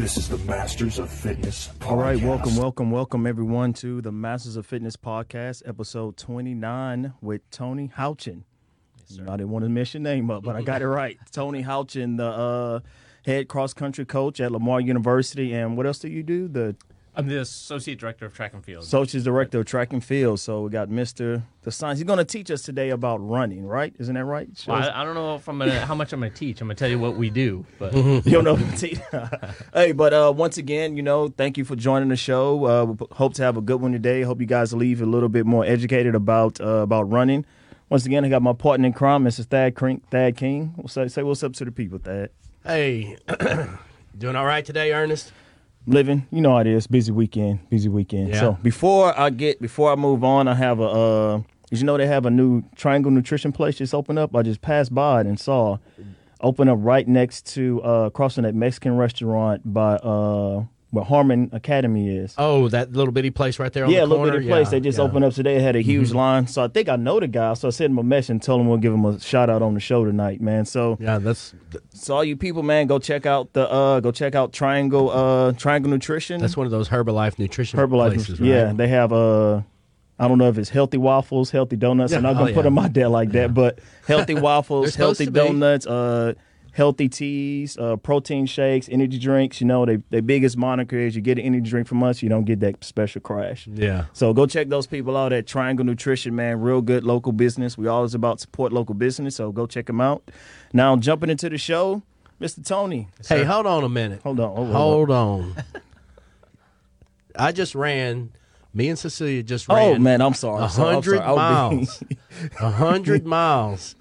This is the Masters of Fitness podcast. All right, welcome, welcome, welcome everyone to the Masters of Fitness podcast, episode 29 with Tony Houchin. You know, I didn't want to mess your name up, but I got it right. Tony Houchin, the uh, head cross country coach at Lamar University. And what else do you do? The I'm the associate director of track and field. associate director of track and field. So we got Mr. The Science. He's going to teach us today about running, right? Isn't that right? Well, I, I don't know if I'm gonna, how much I'm going to teach. I'm going to tell you what we do. But You don't know the team. hey, but uh, once again, you know, thank you for joining the show. Uh, we hope to have a good one today. Hope you guys leave a little bit more educated about uh, about running. Once again, I got my partner in crime, Mr. Thad, Crink, Thad King. We'll say, say what's up to the people, Thad. Hey, doing all right today, Ernest? Living, you know how it is. Busy weekend, busy weekend. Yeah. So before I get, before I move on, I have a. Uh, did you know they have a new Triangle Nutrition place just opened up? I just passed by it and saw open up right next to uh, crossing that Mexican restaurant by uh, where Harmon Academy is. Oh, that little bitty place right there on yeah, the little bitty place. Yeah, they just yeah. Mm-hmm. opened up today. It had a huge line. So I think I know the guy. So I sent him a message and told him we'll give him a shout out on the show tonight, man. So Yeah, that's so all you people, man, go check out the uh go check out Triangle uh Triangle Nutrition. that's one of those Herbalife nutrition Herbalife. places, right? Yeah, they have uh I don't know if it's healthy waffles, healthy donuts. I'm not gonna oh, put yeah. them out there like that, but healthy waffles, healthy be. donuts, uh healthy teas, uh protein shakes, energy drinks. You know, they their biggest moniker is you get an energy drink from us, you don't get that special crash. Yeah. So go check those people out at Triangle Nutrition, man. Real good local business. We always about support local business, so go check them out. Now jumping into the show, Mr. Tony. Hey, hold on a minute. Hold on, hold on. Hold on. I just ran. Me and Cecilia just ran. Oh man, I'm sorry. a I'm sorry, I'm hundred sorry. I'll be- miles. A hundred miles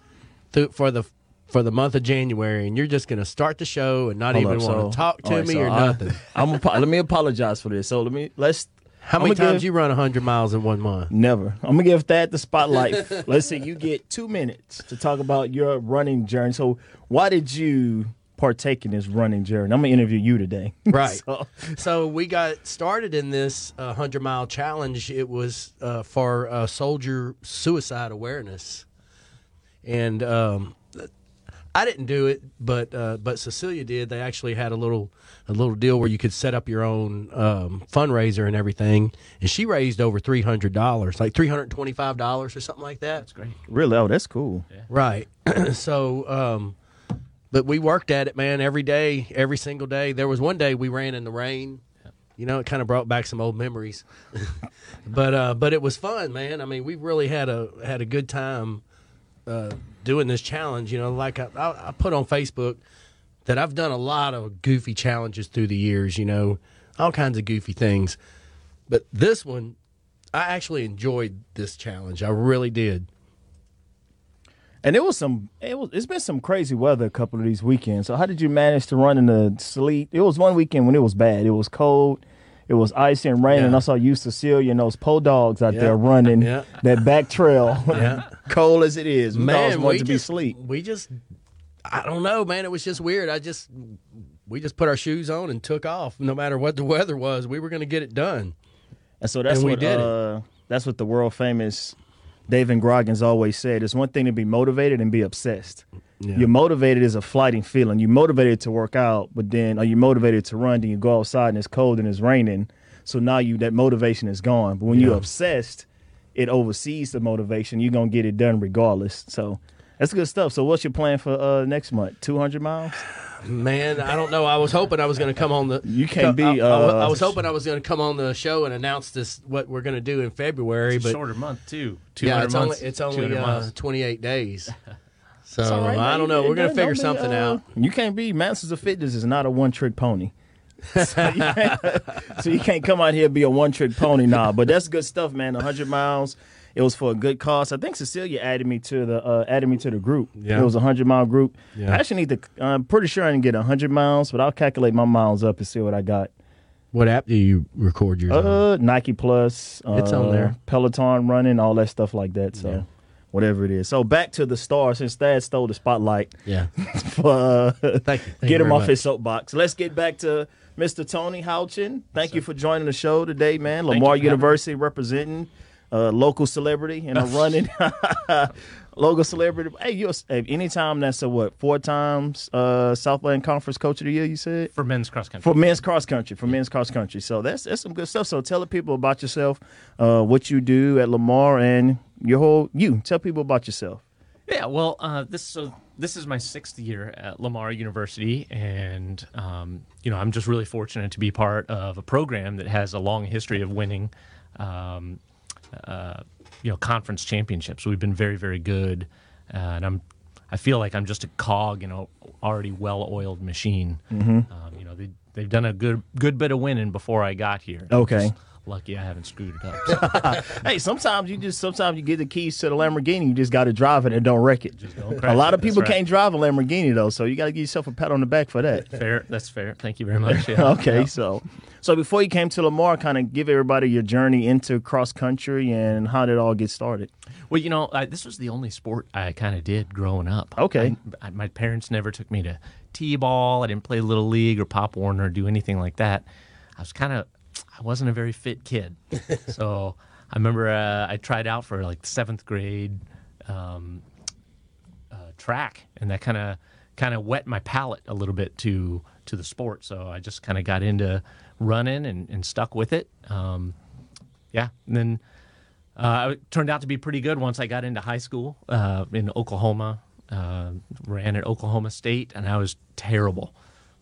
through, for the for the month of January, and you're just going to start the show and not Hold even want so- to talk to right, me so or I- nothing. I'm let me apologize for this. So let me let's. How I'm many times give- you run a hundred miles in one month? Never. I'm gonna give that the spotlight. Let's see. You get two minutes to talk about your running journey. So why did you partake in this running journey? I'm gonna interview you today. Right. So- So we got started in this uh, hundred mile challenge. It was uh, for uh, soldier suicide awareness, and um, I didn't do it, but uh, but Cecilia did. They actually had a little a little deal where you could set up your own um, fundraiser and everything, and she raised over three hundred dollars, like three hundred twenty five dollars or something like that. that's great. really? Oh, that's cool. Right. so, um, but we worked at it, man, every day, every single day. There was one day we ran in the rain. You know, it kind of brought back some old memories. but uh, but it was fun, man. I mean, we really had a had a good time uh, doing this challenge. You know, like I, I, I put on Facebook that I've done a lot of goofy challenges through the years. You know, all kinds of goofy things. But this one, I actually enjoyed this challenge. I really did. And it was some. It was. It's been some crazy weather a couple of these weekends. So how did you manage to run in the sleet? It was one weekend when it was bad. It was cold. It was icy and rain, and I saw you, Cecilia, and those po dogs out Yeah. there running Yeah. that back trail. Yeah. cold as it is. We always man, want we to be just, sleet. We just, I don't know, man. It was just weird. I just, we just put our shoes on and took off. No matter what the weather was, we were going to get it done. And so that's And we what did it. uh, that's what the world famous David Goggins always said. It's one thing to be motivated and be obsessed. Yeah. You're motivated is a flighting feeling. You're motivated to work out, but then are you motivated to run? Then you go outside and it's cold and it's raining. So now you that motivation is gone. But when you're obsessed, it oversees the motivation. You're gonna get it done regardless. So that's good stuff. So what's your plan for uh, next month? Two hundred miles? Man, I don't know. I was hoping I was going to come on the. You can't be, I, I was- I uh, was hoping I was going to come on the show and announce this what we're going to do in February, It's a but shorter month too. Two yeah, hundred it's only it's only uh, 28 days. So It's all right, I don't know. We're gonna figure don't be, something uh, out. You can't be Masters of Fitness is not a one trick pony. so, you can't, so you can't come out here and be a one trick pony now. But that's good stuff, man. hundred miles. It was for a good cause. I think Cecilia added me to the uh, added me to the group. Yeah. It was a hundred mile group. Yeah. I actually need to. I'm pretty sure I didn't get hundred miles, but I'll calculate my miles up and see what I got. What app do you record yours on? Uh, Nike Plus. Uh, It's on there. Peloton running, all that stuff like that. So. Yeah. Whatever it is. So back to the star since Thad stole the spotlight Yeah. for uh, Thank you. Thank you get him off much. his soapbox. Let's get back to Mr. Tony Houchin. Thank you for joining the show today, man. Lamar you for having me. University representing. uh, local celebrity and a running local celebrity. Hey, you hey, anytime that's a what four times uh, Southland Conference Coach of the Year. You said for men's cross country. for men's cross country. For men's cross country. So that's that's some good stuff. So tell the people about yourself, uh, what you do at Lamar, and your whole you. Tell people about yourself. Yeah, well, uh, this so this is my sixth year at Lamar University, and um, you know I'm just really fortunate to be part of a program that has a long history of winning, um, uh, you know, conference championships. We've been very, very good, uh, and I'm I feel like I'm just a cog in a already well-oiled machine. Mm-hmm. Um, you know, they they've done a good good bit of winning before I got here. Okay. Just lucky I haven't screwed it up. So. Hey, sometimes you just sometimes you get the keys to the Lamborghini, you just got to drive it and don't wreck it. don't a lot of people right. can't drive a Lamborghini though, so you got to give yourself a pat on the back for that. fair, that's fair. Thank you very much. Yeah. okay, so so before you came to Lamar, kind of give everybody your journey into cross country and how did it all get started. Well, you know, I, this was the only sport I kind of did growing up. Okay. I, I- my parents never took me to t-ball. I didn't play little league or pop Warner or do anything like that. I was kind of, I wasn't a very fit kid. so I remember uh, I tried out for like seventh grade um, uh, track, and that kind of kind of wet my palate a little bit to to the sport. So I just kind of got into running and, and stuck with it. Um, yeah, and then uh, it turned out to be pretty good once I got into high school uh, in Oklahoma. Uh, ran at Oklahoma State, and I was terrible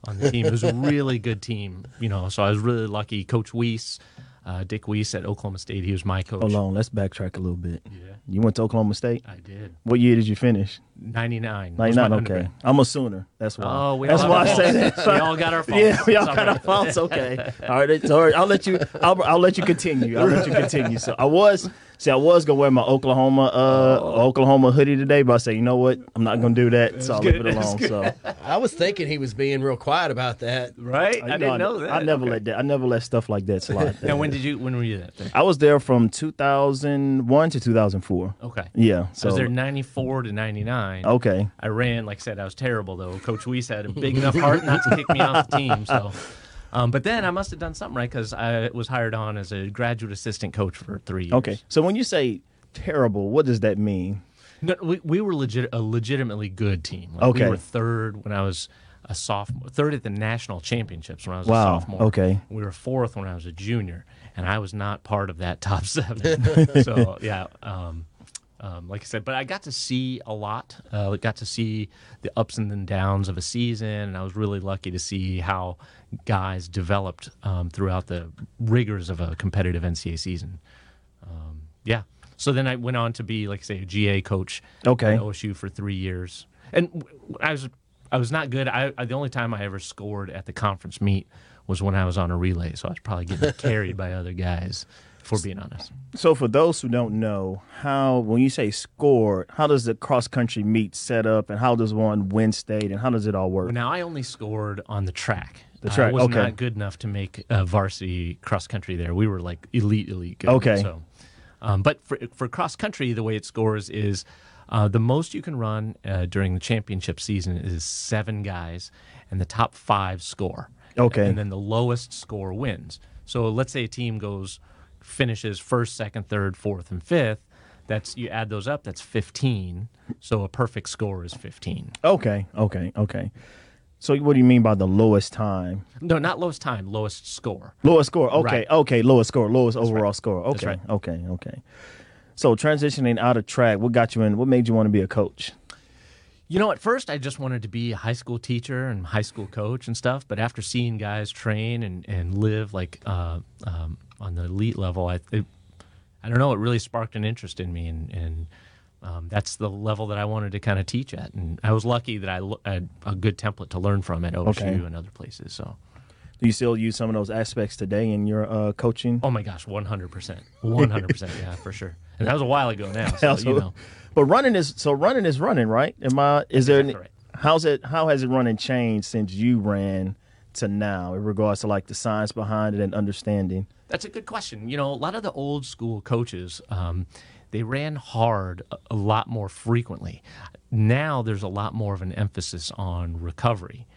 on the team. It was a really good team, you know. So I was really lucky. Coach Weiss, uh, Dick Weiss at Oklahoma State, he was my coach. Hold on, let's backtrack a little bit. Yeah, You went to Oklahoma State. I did. What year did you finish? Ninety nine. my 99. Okay, undergrad. I'm a Sooner. That's why. Oh, we That's all why I say that. We all got our faults. Yeah, we all got our faults. Okay, all right. It's all right. I'll let you. I'll, I'll let you continue. I'll let you continue. So I was see, I was gonna wear my Oklahoma uh Oklahoma hoodie today, but I said, you know what? I'm not gonna do that. So I'll leave it alone. So I was thinking he was being real quiet about that. Right? you I didn't know that. I never let that. I never let stuff like that slide. Now, when did you? When were you there? I was there from 2001 to 2004. Okay. Yeah. I So was there 94 to 99. okay. I ran, like I said, I was terrible though. Coach Weiss had a big enough heart not to kick me off the team. So, um, but then I must have done something right because I was hired on as a graduate assistant coach for three years. Okay. So when you say terrible, what does that mean? No, we, we were legit a legitimately good team. Like, Okay. We were third when I was a sophomore, third at the national championships when I was Wow, a sophomore. okay. We were fourth when I was a junior, and I was not part of that top seven. so yeah, um, um, like I said, but I got to see a lot. Uh, got to see the ups and downs of a season, and I was really lucky to see how guys developed um, throughout the rigors of a competitive NCAA season. Um, yeah. So then I went on to be, like I say, a GA coach Okay. at OSU for three years, and I was I was not good. I, I the only time I ever scored at the conference meet was when I was on a relay, so I was probably getting carried by other guys. For being honest, So for those who don't know, how when you say score, how does the cross country meet set up, and how does one win state, and how does it all work? now I only scored on the track. The track, I was okay. not good enough to make uh, varsity cross country there. We were like elite, elite good. Okay. So, um, but for for cross country, the way it scores is uh, the most you can run uh, during the championship season is seven guys, and the top five score. Okay. And then the lowest score wins. So let's say a team goes finishes first, second, third, fourth, and fifth. That's you add those up. That's fifteen. So a perfect score is fifteen. Okay, okay, okay. So what do you mean by the lowest time? No, not lowest time, lowest score. Lowest score. Okay, Right. okay, lowest score, lowest overall score. That's Okay, right. okay, okay. So transitioning out of track, what got you in? What made you want to be a coach? You know, at first I just wanted to be a high school teacher and high school coach and stuff. But after seeing guys train and, and live like uh, um, on the elite level, I it, I don't know, it really sparked an interest in me, and, and um, that's the level that I wanted to kind of teach at. And I was lucky that I lo- had a good template to learn from at OSU Okay. and other places. So, Do you still use some of those aspects today in your uh, coaching? oh my gosh, one hundred percent, one hundred percent, yeah, for sure. And that was a while ago now, so Also- you know. But running is so running is running, right? Am I? Is there? Any, Exactly how's it? How has it running changed since you ran to now in regards to like the science behind it and understanding? That's a good question. You know, a lot of the old school coaches, um, they ran hard a, lot more frequently. Now there's a lot more of an emphasis on recovery.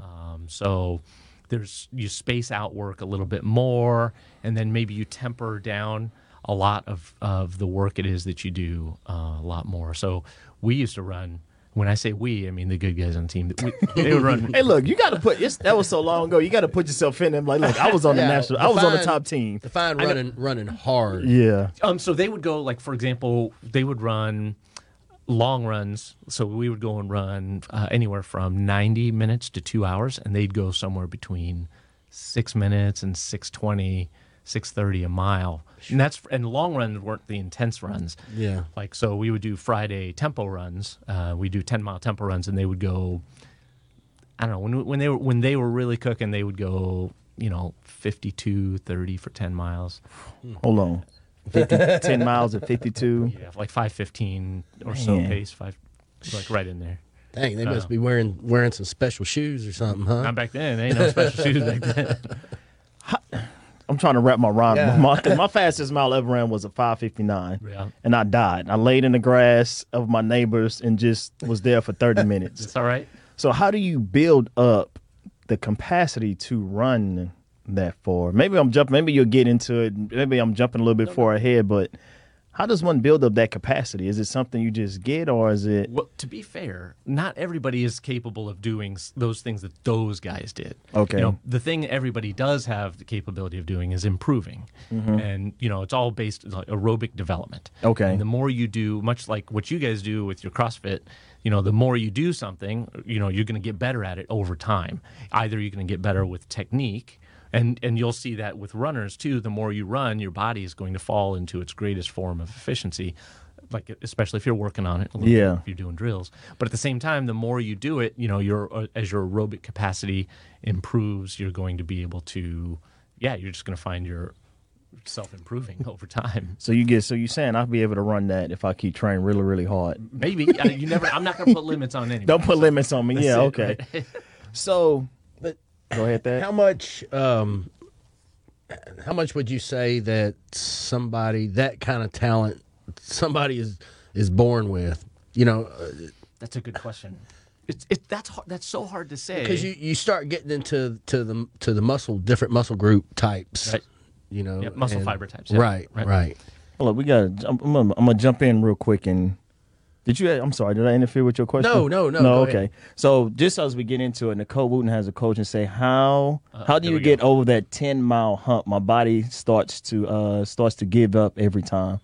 Um, so there's you space out work a little bit more, and then maybe you temper down a lot of, of the work it is that you do uh, a lot more. So we used to run. When I say we, I mean the good guys on the team. We, they would run. Hey, look, you got to put it's, that was so long ago. You got to put yourself in them. Like, look, I was on the Yeah, national. I was on the top team. Define running running hard. Yeah. Um, so they would go like, for example, they would run long runs. So we would go and run uh, anywhere from ninety minutes to two hours, and they'd go somewhere between six minutes and 620, 630 a mile. And that's and long runs weren't the intense runs. Yeah. Like so, we would do Friday tempo runs. Uh, we do ten mile tempo runs, and they would go. I don't know when when they were when they were really cooking, they would go you know 52, 30 for ten miles. Hold on. 50, 10 miles at 52. Yeah, like five fifteen or so Man. pace, five like right in there. Dang, they must be wearing wearing some special shoes or something, huh? Not back then. They ain't no special shoes back then. I'm trying to wrap my rhyme. Yeah. My, my fastest mile ever ran was a 559. Yeah. And I died. I laid in the grass of my neighbors and just was there for 30 minutes. It's all right. So how do you build up the capacity to run that far? Maybe I'm jumping. Maybe you'll get into it. Maybe I'm jumping a little bit far ahead. But how does one build up that capacity? Is it something you just get, or is it? Well, to be fair, not everybody is capable of doing those things that those guys did. Okay. You know, the thing everybody does have the capability of doing is improving, mm-hmm. and you know, it's all based on aerobic development. Okay. And the more you do, much like what you guys do with your CrossFit, you know, the more you do something, you know, you're going to get better at it over time. Either you're going to get better with technique. And, and you'll see that with runners too. The more you run, your body is going to fall into its greatest form of efficiency like especially if you're working on it Yeah. bit, if you're doing drills but at the same time the more you do it you know your uh, as your aerobic capacity improves you're going to be able to yeah you're just going to find your self improving over time So you get. So you saying I'll be able to run that if I keep training really, really hard. maybe uh, you never i'm not going to put limits on anyone Don't put limits on me. Yeah. it, Okay. So go ahead. That. how much um how much would you say that somebody that kind of talent somebody is is born with? You know, that's a good question it's it, that's hard, that's so hard to say because you, you start getting into to the to the muscle different muscle group types. Right. You know, Yep, muscle and- fiber types, yeah. Right, Right. right. Hold on, we got. I'm, I'm, I'm gonna jump in real quick and. Did you? I'm sorry. Did I interfere with your question? No, no, no, No. go Okay. ahead. So just as we get into it, Nicole Wooten has a coach and say how how do there you we get over that 10 mile hump? My body starts to uh starts to give up every time.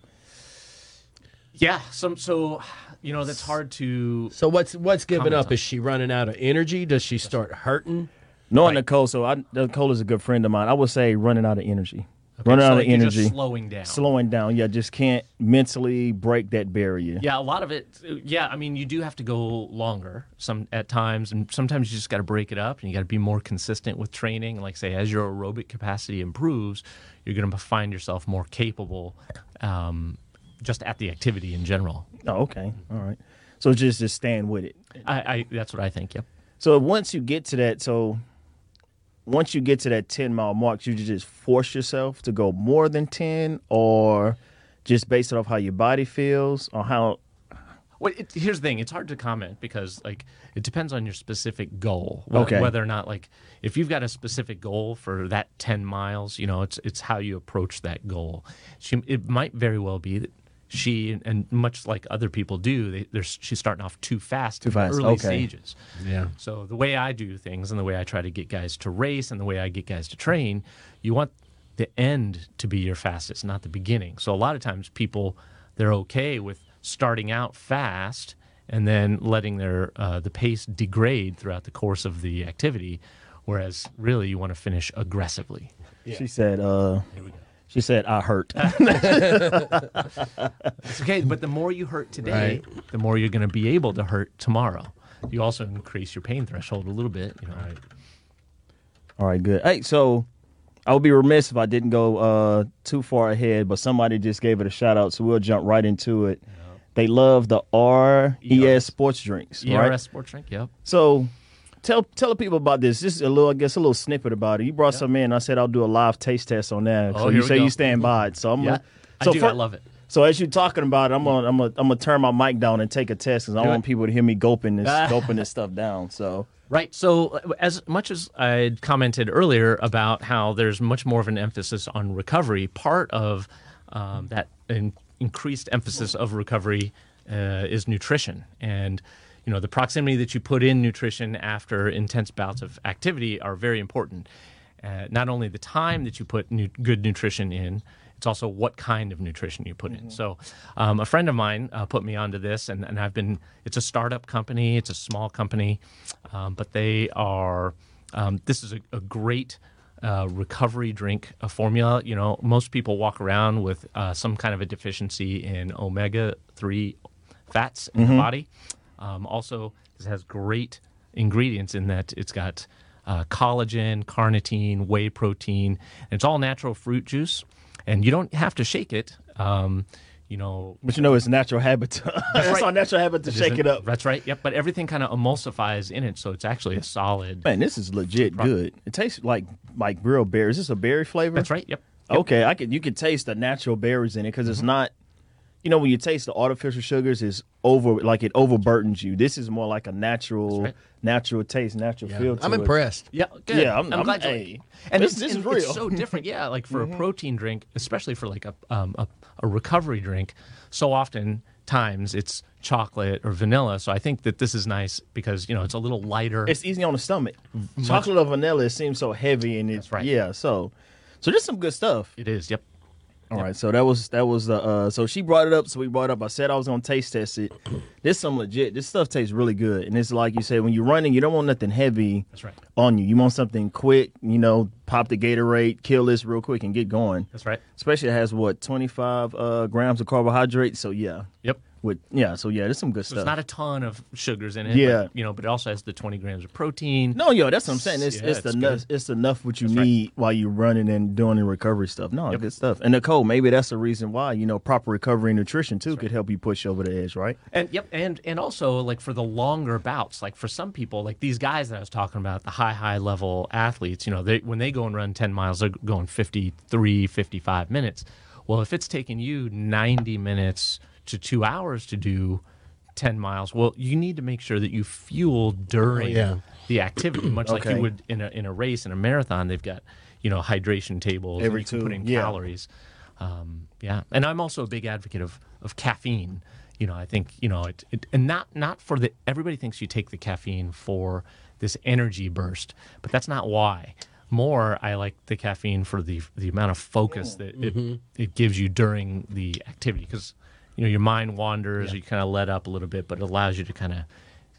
yeah some so you know that's hard to So what's what's giving up? on- Is she running out of energy? Does she start hurting? Knowing Right. Nicole, so I, Nicole is a good friend of mine. I would say running out of energy. Okay, running so out like of energy. slowing down Slowing down. Yeah, just can't mentally break that barrier. Yeah, a lot of it. Yeah, I mean, you do have to go longer some at times, and sometimes you just got to break it up, and you got to be more consistent with training. Like say, as your aerobic capacity improves, you're going to find yourself more capable, um, just at the activity in general. Oh, okay. All right. So just just stand with it. I, I that's what I think. Yep. So once you get to that, so once you get to that ten mile mark, you just force yourself to go more than ten, or just based it off how your body feels, or how. Well, it, here's the thing: it's hard to comment because like it depends on your specific goal. Wh- Okay. Whether or not like if you've got a specific goal for that ten miles, you know, it's it's how you approach that goal. She, it might very well be that she and much like other people do, they, they're, she's starting off too fast Too in the fast, early okay. stages. Yeah. So the way I do things and the way I try to get guys to race and the way I get guys to train, you want the end to be your fastest, not the beginning. So a lot of times people they're okay with starting out fast and then letting their uh, the pace degrade throughout the course of the activity, whereas really you want to finish aggressively. She said. uh She said, "I hurt." It's okay, but the more you hurt today, the more you're going to be able to hurt tomorrow. You also increase your pain threshold a little bit. You know, All right, good. Hey, so I would be remiss if I didn't go uh, too far ahead, but somebody just gave it a shout out, so we'll jump right into it. They love the RES ERS. sports drinks, ERS right? sports drink. Yep. So tell tell the people about this. Just a little, I guess, a little snippet about it. You brought some in. I said I'll do a live taste test on that. Oh, so you say go. you stand by it. So I'm Yeah, gonna, I do. fir- I love it. So as you're talking about it, I'm gonna I'm gonna I'm gonna turn my mic down and take a test because I Do want it. people to hear me gulping this gulping this stuff down. So Right. So, as much as I commented earlier about how there's much more of an emphasis on recovery, part of um, that in, increased emphasis of recovery uh, is nutrition and you know the proximity that you put in nutrition after intense bouts of activity are very important uh, not only the time that you put nu- good nutrition in it's also what kind of nutrition you put in so um, a friend of mine uh, put me onto this and, and i've been it's a startup company it's a small company um, but they are um, this is a, a great uh, recovery drink uh, formula. You know, most people walk around with uh, some kind of a deficiency in omega 3 fats in the body. Um, also, this has great ingredients in that it's got uh, collagen, carnitine, whey protein, it's all natural fruit juice. And you don't have to shake it. Um, you know, But you know, it's natural habit. it's right. our natural habit to shake it up. That's right. Yep. But everything kind of emulsifies in it, so it's actually a solid. Man, this is legit good. It tastes like like real berries. Is this a berry flavor? That's right. Yep. Yep. Okay, I can. You can taste the natural berries in it because it's not. You know, when you taste the artificial sugars, is over like it overburdens you. This is more like a natural, right. natural taste, natural Yeah. feel. To I'm it. impressed. Yeah, good. Yeah, I'm- I'm- glad you hey, And this- it's, this is and real. Mm-hmm. It's so different. Yeah, like for a protein drink, especially for like a, um, a a recovery drink, so often times it's chocolate or vanilla. So I think that this is nice because you know it's a little lighter. It's easy on the stomach. Chocolate or vanilla it seems so heavy, and it's right. yeah. So, so just some good stuff. it is. Yep. All right, so that was that was the uh so she brought it up, so we brought it up. I said I was gonna taste test it. This some legit. This stuff tastes really good, and it's like you said when you're running, you don't want nothing heavy. That's right. On you, you want something quick. You know, pop the Gatorade, kill this real quick, and get going. That's right. Especially it has what 25 uh, grams of carbohydrates. So yeah, Yep. With yeah, so yeah, there's some good stuff. it's not a ton of sugars in it. Yeah. But, you know, but it also has the 20 grams of protein. no, yo, that's what I'm saying. It's Yeah, it's, it's enough. good. It's enough what you That's right. need while you're running and doing the recovery stuff. No, Yep. good stuff. And Nicole, maybe that's the reason why you know proper recovery and nutrition too could help you push over the edge, right? And yep, and and also like for the longer bouts, like for some people, like these guys that I was talking about, the high high level athletes, you know, they when they go and run 10 miles, they're going 53, 55 minutes. Well, if it's taking you 90 minutes to 2 hours to do 10 miles, well, you need to make sure that you fuel during yeah. the activity, much like you would in a in a race in a marathon. They've got you know hydration tables Every and you can put two, in yeah. calories. Um, yeah, and I'm also a big advocate of of caffeine. You know, I think you know it, it, and not not for the. Everybody thinks you take the caffeine for this energy burst, but that's not why. More, I like the caffeine for the the amount of focus that it, it gives you during the activity because you know your mind wanders, you kind of let up a little bit, but it allows you to kind of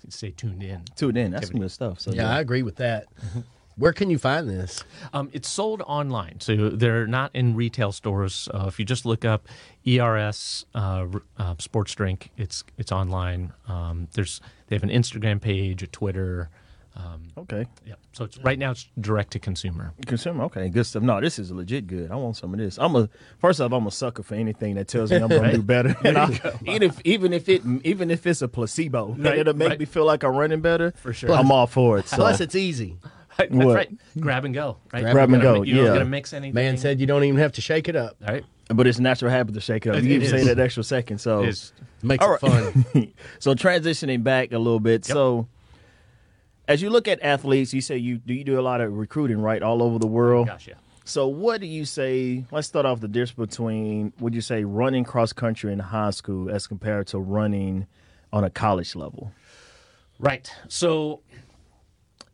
stay tuned in. Tune in. That's some good stuff. So Yeah, I agree with that. Where can you find this? Um, it's sold online, so they're not in retail stores. Uh, if you just look up ERS uh, uh, sports drink, it's it's online. Um, there's they have an Instagram page, a Twitter. Um, okay. yeah, so it's right now it's direct to consumer. Consumer, okay, good stuff. No, this is legit good. I want some of this. I'm a first off, I'm a sucker for anything that tells me I'm gonna do better. And I, even if even if it even if it's a placebo, Right, it'll make right. me feel like I'm running better. For sure. I'm all for it. So. Plus, it's easy. That's What? right. Grab and go. Right. Grab You and go, gotta- You don't gotta mix anything. Man said you don't even have to shake it up. All right. but it's a natural habit to shake it up. It- you it even say that extra second. So It is. Makes All it right. fun. so transitioning back a little bit. Yep. So as you look at athletes, you say you do you do a lot of recruiting, right, all over the world. Gosh, yeah. So what do you say? Let's start off the difference between would you say running cross country in high school as compared to running on a college level? Right. So,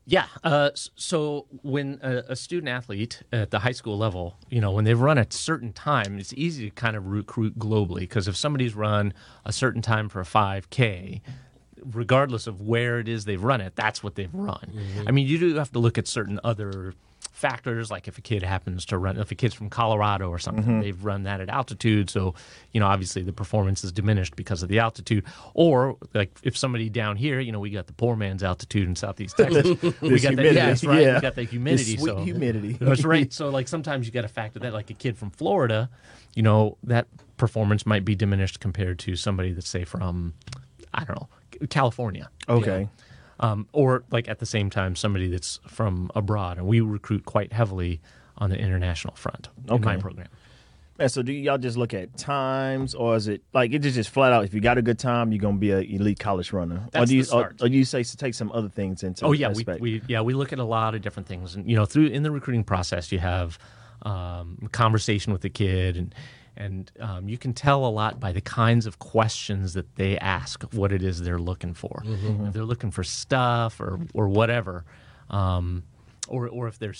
yeah. Uh, so when a, a student athlete at the high school level, you know, when they've run a certain time, it's easy to kind of recruit globally because if somebody's run a certain time for a 5K, regardless of where it is they've run it, that's what they've run. Mm-hmm. I mean, you do have to look at certain other factors like if a kid happens to run if a kid's from colorado or something mm-hmm. they've run that at altitude so you know obviously the performance is diminished because of the altitude. Or like if somebody down here you know we got the poor man's altitude in southeast texas. We got that humidity, yes, right yeah. we got the humidity so. humidity. that's right. So like sometimes you got to factor that like a kid from florida you know that performance might be diminished compared to somebody that's say from i don't know california you Okay. know? um, or like at the same time somebody that's from abroad and we recruit quite heavily on the international front in my Okay. program Man, so do y'all just look at times, or is it like it just just flat out? If you got a good time, you're gonna be an elite college runner. or That's do you, the start. Or, or do you say to take some other things into? Oh yeah, we, aspect? we yeah we look at a lot of different things, and you know through in the recruiting process you have um, conversation with the kid, and and um, you can tell a lot by the kinds of questions that they ask, what it is they're looking for. If they're looking for stuff or or whatever, um, or or if they're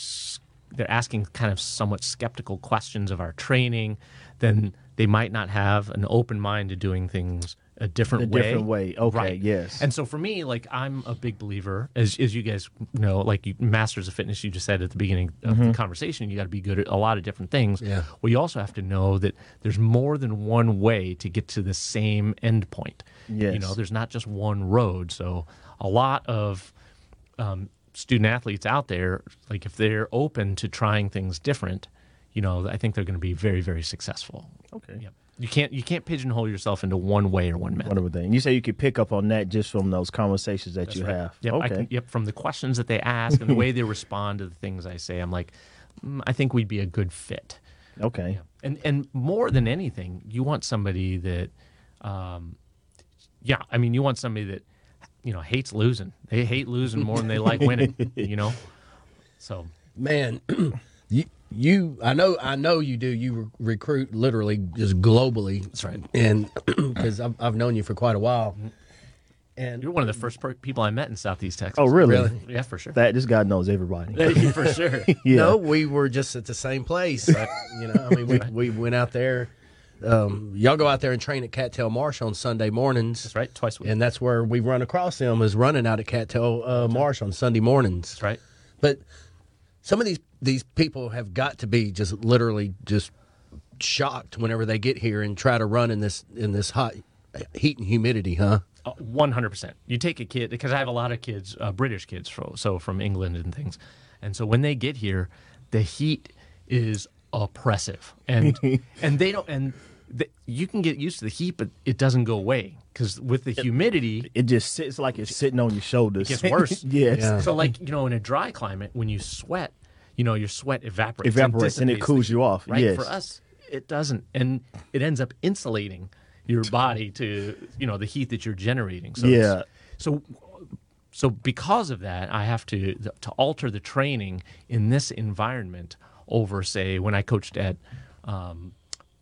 they're asking kind of somewhat skeptical questions of our training, then they might not have an open mind to doing things a different A way. different way. Okay, Right. yes. And so for me, like I'm a big believer, as as you guys know, like you, masters of fitness, you just said at the beginning of Mm-hmm. the conversation, you got to be good at a lot of different things. Yeah. Well, you also have to know that there's more than one way to get to the same end point. You know, there's not just one road. So a lot of um, student athletes out there, like if they're open to trying things different, you know, I think they're going to be very, very successful. Okay. Yep. You can't you can't pigeonhole yourself into one way or one method. Wonderful thing. You say you could pick up on that just from those conversations that you right. have. Yep, okay. I can, yep. From the questions that they ask and the way they respond to the things I say, I'm like, mm, I think we'd be a good fit. okay. And and more than anything, you want somebody that, um, yeah, I mean, you want somebody that, you know, hates losing. They hate losing more than they like winning. You know, so man you you i know i know you do you re- recruit literally just globally that's right. and because I've, I've known you for quite a while and you're one of the first per- people I met in Southeast Texas. Oh, really? Really? Yeah, for sure. That this guy knows everybody. for sure. yeah. no we were just at the same place you know i mean we, we went out there um, y'all go out there and train at cattail marsh on sunday mornings That's right. Twice a week. and that's where we run across them is running out at cattail uh, marsh on sunday mornings That's right. But some of these these people have got to be just literally just shocked whenever they get here and try to run in this in this hot heat and humidity, huh? Uh, One hundred percent. You take a kid because I have a lot of kids, uh, British kids, fro- so from England and things, and so when they get here, the heat is oppressive, and and they don't, and the, you can get used to the heat, but it doesn't go away because with the humidity, It just sits like it's sitting on your shoulders. It gets worse. yes. Yeah. so like you know, in a dry climate, when you sweat, you know, your sweat evaporates, Evaporates and it cools the you off. Right. Yes. For us, it doesn't, and it ends up insulating your body to you know the heat that you're generating. So Yeah. So so because of that, I have to to alter the training in this environment over, say, when I coached at, um,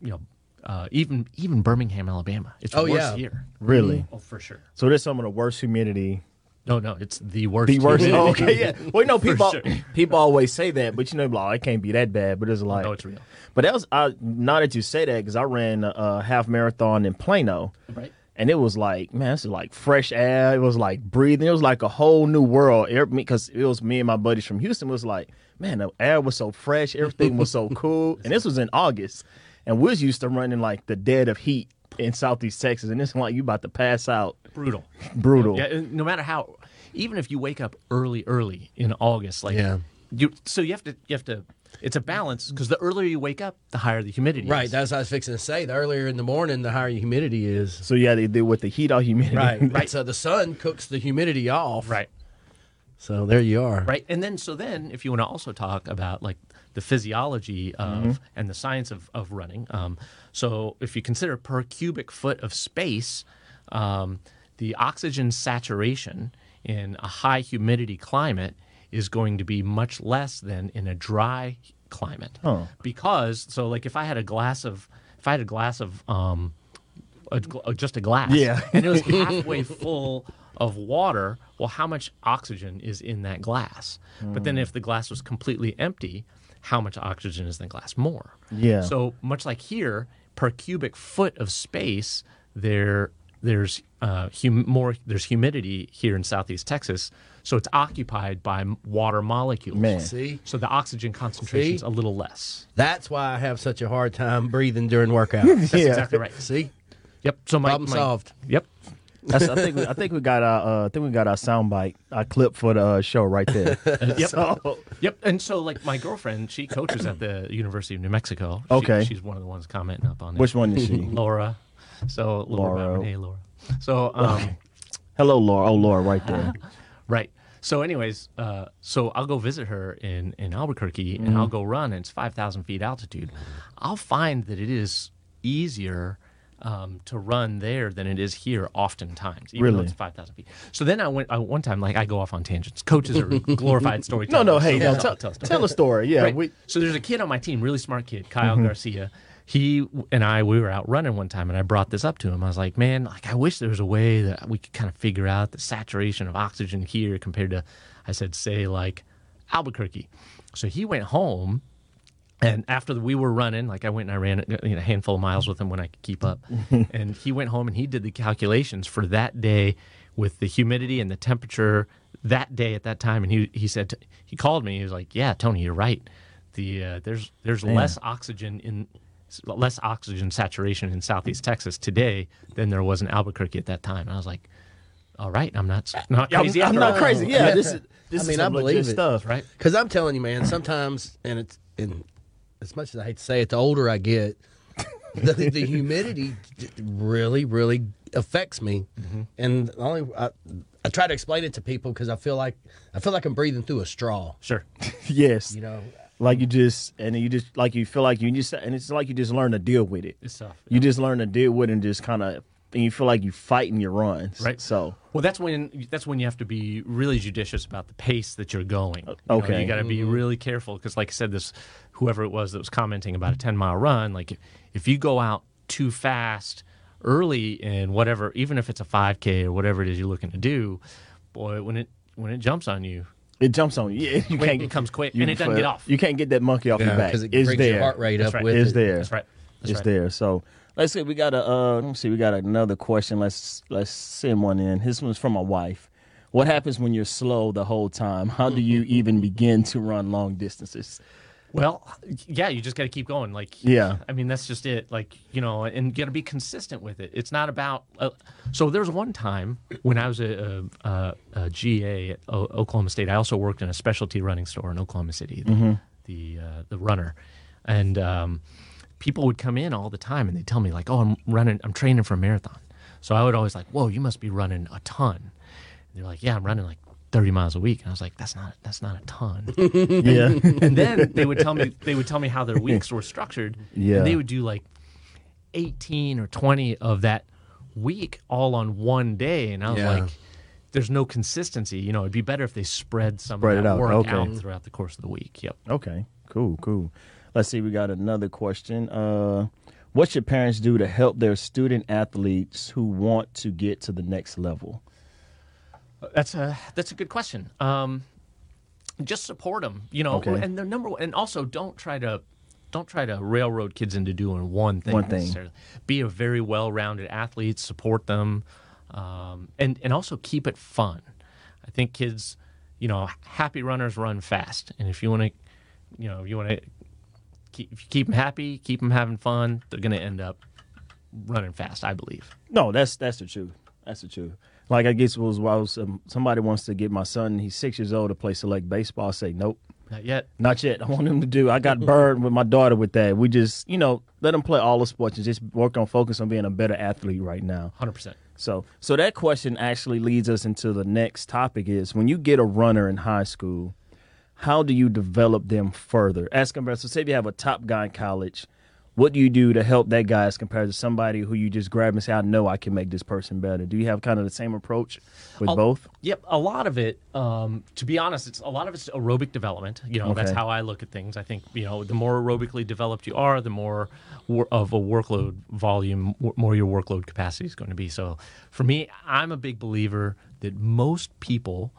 you know. Uh, even even Birmingham, Alabama, it's Oh, worse yeah. here. Really? Oh, for sure. So there's some of the worst humidity. No, no, it's the worst. The worst. humidity. Oh, okay, yeah. Well, you know, people sure. people always say that, but you know, like, it can't be that bad. But it's like, no, it's real. But that was uh, now that you say that because I ran a, a half marathon in Plano, Right. and it was like, man, this is like fresh air. It was like breathing. It was like a whole new world. Because it was me and my buddies from Houston. Was like, man, the air was so fresh. Everything was so cool. And this was in August, and we was used to running like the dead of heat in Southeast Texas, and it's like you about to pass out. Brutal. Brutal. Yeah, no matter how, even if you wake up early, early in August, like Yeah. you, so you have to, you have to. It's a balance because the earlier you wake up, the higher the humidity. Right, is. that's what I was fixing to say. The earlier in the morning, the higher your humidity is. So yeah, they do with the heat all humidity. Right, right. So the sun cooks the humidity off. right, So there you are. right. And then, so then, if you want to also talk about like the physiology of and the science of of running, um, so if you consider per cubic foot of space, um, the oxygen saturation in a high humidity climate is going to be much less than in a dry climate. Because so like if I had a glass of if I had a glass of um a, uh, just a glass Yeah. and it was halfway full of water, well how much oxygen is in that glass? But then if the glass was completely empty, how much oxygen is in the glass? More. Yeah. So much like here, per cubic foot of space, there there's uh, hum- more there's humidity here in southeast Texas, so it's occupied by water molecules. Man. See? So the oxygen concentration's See? a little less. That's why I have such a hard time breathing during workouts. That's Yeah. exactly right. See? Yep. So my, Problem my- solved. Yep. That's, I think we, I think we got our uh, I think we got our soundbite, our clip for the uh, show right there. Yep. So- Yep. And so, like, my girlfriend, she coaches at the University of New Mexico. She- Okay. she's one of the ones commenting up on it. which one is she? Laura. So, Laura. Hey, Laura. So, um, Hello, Laura. Oh, Laura, right there. right. So, anyways, uh, so I'll go visit her in, in Albuquerque and Mm-hmm. I'll go run, and it's 5,000 feet altitude. I'll find that it is easier um, to run there than it is here oftentimes, even though Really? it's 5,000 feet. So then I went, I, one time, like, I go off on tangents. Coaches are glorified storytellers. no, no, hey, So I'll tell, tell a story. tell a story. Yeah, Right. we, so there's a kid on my team, really smart kid, Kyle Mm-hmm. Garcia, he and I we were out running one time, and I brought this up to him. I was like, "Man, like I wish there was a way that we could kind of figure out the saturation of oxygen here compared to," I said, "say like Albuquerque." So he went home, and after we were running, like I went and I ran you know, a handful of miles with him when I could keep up, and he went home and he did the calculations for that day with the humidity and the temperature that day at that time, and he he said he called me. He was like, "Yeah, Tony, you're right. The uh, there's there's less oxygen in less oxygen saturation in Southeast Texas today than there was in Albuquerque at that time." And I was like, "All right, I'm not not I'm, crazy. I'm after not all." crazy. Yeah, Yeah. this is this I is mean, some I believe it. stuff. Right? Because I'm telling you, man, sometimes, and it's, and as much as I hate to say it, the older I get, the, the humidity really, really affects me. Mm-hmm. And the only I, I try to explain it to people because I feel like I feel like I'm breathing through a straw. Sure. Yes. You know, like you just and you just like you feel like you just and it's like you just learn to deal with it. It's tough. You just learn to deal with it and just kind of and you feel like you fighting your runs. Right. So Well, that's when that's when you have to be really judicious about the pace that you're going. You know, okay. you got to be mm-hmm. really careful because, like I said, this whoever it was that was commenting about a ten mile run, like if you go out too fast early in whatever, even if it's a five k or whatever it is you're looking to do, boy, when it when it jumps on you, it jumps on you. You Quick, can't it comes quick, you- and it doesn't get off. You can't get that monkey off your back. because it it's brings there. your heart rate That's up right. with It's it. there. that's right. That's it's right. there. So let's see. We got a. Uh, let me see. We got another question. Let's let's send one in. This one's from my wife. What happens when you're slow the whole time? How do you even begin to run long distances? Well, yeah, you just got to keep going. Like, Yeah. I mean, that's just it. Like, you know, and got to be consistent with it. It's not about. Uh, so there's one time when I was a, a, a GA at o- Oklahoma State. I also worked in a specialty running store in Oklahoma City, the the, uh, the runner, and um, people would come in all the time and they'd tell me like, "Oh, I'm running. I'm training for a marathon." So I would always like, "Whoa, you must be running a ton." And they're like, "Yeah, I'm running like." 30 miles a week and I was like that's not that's not a ton Yeah. and then they would tell me they would tell me how their weeks were structured. Yeah. And they would do like 18 or 20 of that week all on one day and I was Yeah. like there's no consistency. You know, it'd be better if they spread some Spread of it out. work Okay. out throughout the course of the week. Yep. okay. Cool. Cool. Let's see. We got another question. Uh, what should parents do to help their student athletes who want to get to the next level? That's a that's a good question. Um, just support them, you know. Okay. And the number one, and also don't try to don't try to railroad kids into doing one thing. One thing. Be a very well-rounded athlete. Support them, um, and and also keep it fun. I think kids, you know, happy runners run fast, and if you want to, you know, you want to keep if you keep them happy, keep them having fun, they're going to end up running fast. I believe. No, that's that's the truth. That's the truth. Like I guess it was, I was um, somebody wants to get my son. He's six years old to play select baseball. I say nope, Not yet. not yet. I want him to do. I got burned with my daughter with that. We just you know let him play all the sports and just work on focus on being a better athlete right now. Hundred percent. So so that question actually leads us into the next topic is when you get a runner in high school, how do you develop them further? As compared so say if you have a top guy in college, what do you do to help that guy as compared to somebody who you just grab and say, I know I can make this person better? Do you have kind of the same approach with I'll- both? Yep, a lot of it. Um, to be honest, it's a lot of it's aerobic development. You know, that's how I look at things. I think you know, the more aerobically developed you are, the more wor- of a workload volume, w- more your workload capacity is going to be. So, for me, I'm a big believer that most people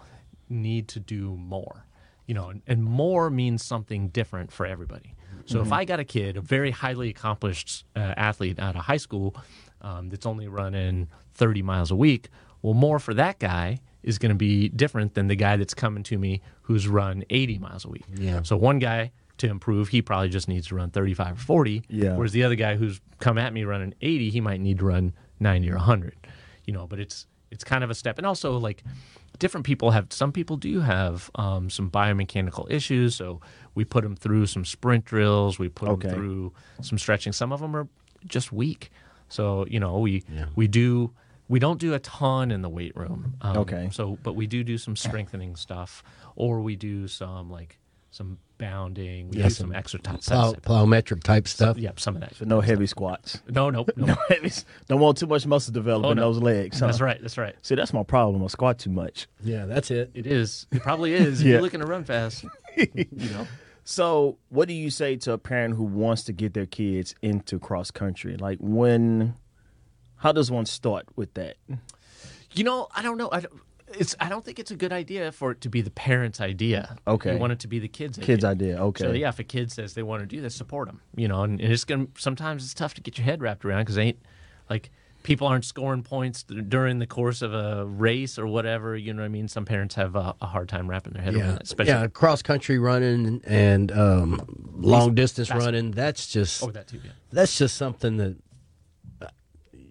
need to do more. You know, and, and more means something different for everybody. So if I got a kid, a very highly accomplished uh, athlete out of high school, um, that's only running 30 miles a week, well, more for that guy is going to be different than the guy that's coming to me who's run 80 miles a week. Yeah. So one guy to improve, he probably just needs to run 35 or 40. Yeah. Whereas the other guy who's come at me running 80, he might need to run 90 or 100. You know, but it's it's kind of a step. And also like different people have some people do have um, some biomechanical issues so we put them through some sprint drills we put Okay. them through some stretching some of them are just weak so you know we we do we don't do a ton in the weight room um, Okay. so but we do do some strengthening stuff or we do some like some bounding we Yeah, do some some exercise Plow, plyometric type stuff. yep some of that So no heavy squats. no nope no, No heavy. Don't want too much muscle development Oh, in no. those legs. huh? that's right that's right See, that's my problem. I squat too much. Yeah, that's it. it is it probably is if you're looking to run fast you know So, what do you say to a parent who wants to get their kids into cross country? Like, when, how does one start with that? You know, I don't know. I don't, it's. I don't think it's a good idea for it to be the parents' idea. Okay. You want it to be the kids' Kids' idea. idea. Okay. So yeah, if a kid says they want to do this, support them. You know, and, and it's gonna. Sometimes it's tough to get your head wrapped around because ain't like people aren't scoring points th- during the course of a race or whatever. You know what I mean? Some parents have a, a hard time wrapping their head around Yeah, it, especially. yeah, cross country running and um, long distance running. That's just Oh, that too. Yeah. that's just something that uh,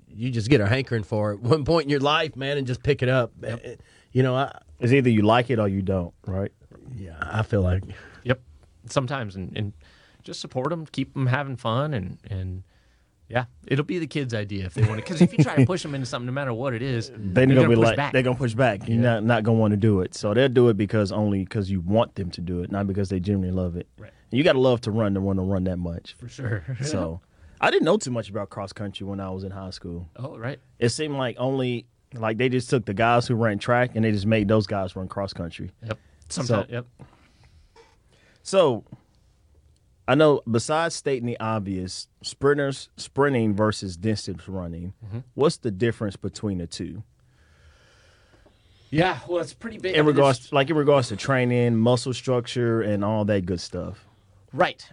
you just get a hankering for at one point in your life, man, and just pick it up. Uh, You know, I It's either you like it or you don't, right? yeah, I feel like Yep. Sometimes and, and just support them, keep them having fun, and and yeah, it'll be the kids' idea if they want to. Because if you try to push them into something, no matter what it is, They're, they're gonna, be push like back. they're gonna push back. You're not not gonna want to do it. So they'll do it because only because you want them to do it, not because they genuinely love it. Right. And you got to love to run to want to run that much. for sure. So I didn't know too much about cross country when I was in high school. oh, right. It seemed like only like they just took the guys who ran track and they just made those guys run cross country. Yep. Sometimes. yep. So I know besides stating the obvious, sprinters sprinting versus distance running, what's the difference between the two? Yeah. Well, it's pretty big. In regards there's- like in regards to training, muscle structure and all that good stuff. right.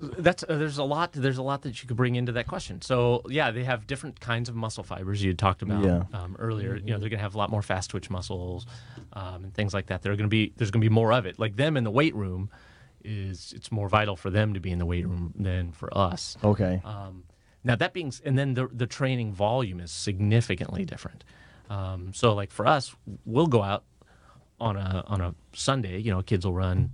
That's uh, there's a lot there's a lot that you could bring into that question. So yeah, they have different kinds of muscle fibers you had talked about Yeah. um, earlier. You know, they're gonna have a lot more fast twitch muscles um, and things like that. They're gonna be there's gonna be more of it. Like them in the weight room is it's more vital for them to be in the weight room than for us. Okay. Um, now that being, and then the the training volume is significantly different. Um, so like for us, we'll go out on a on a Sunday. You know, kids will run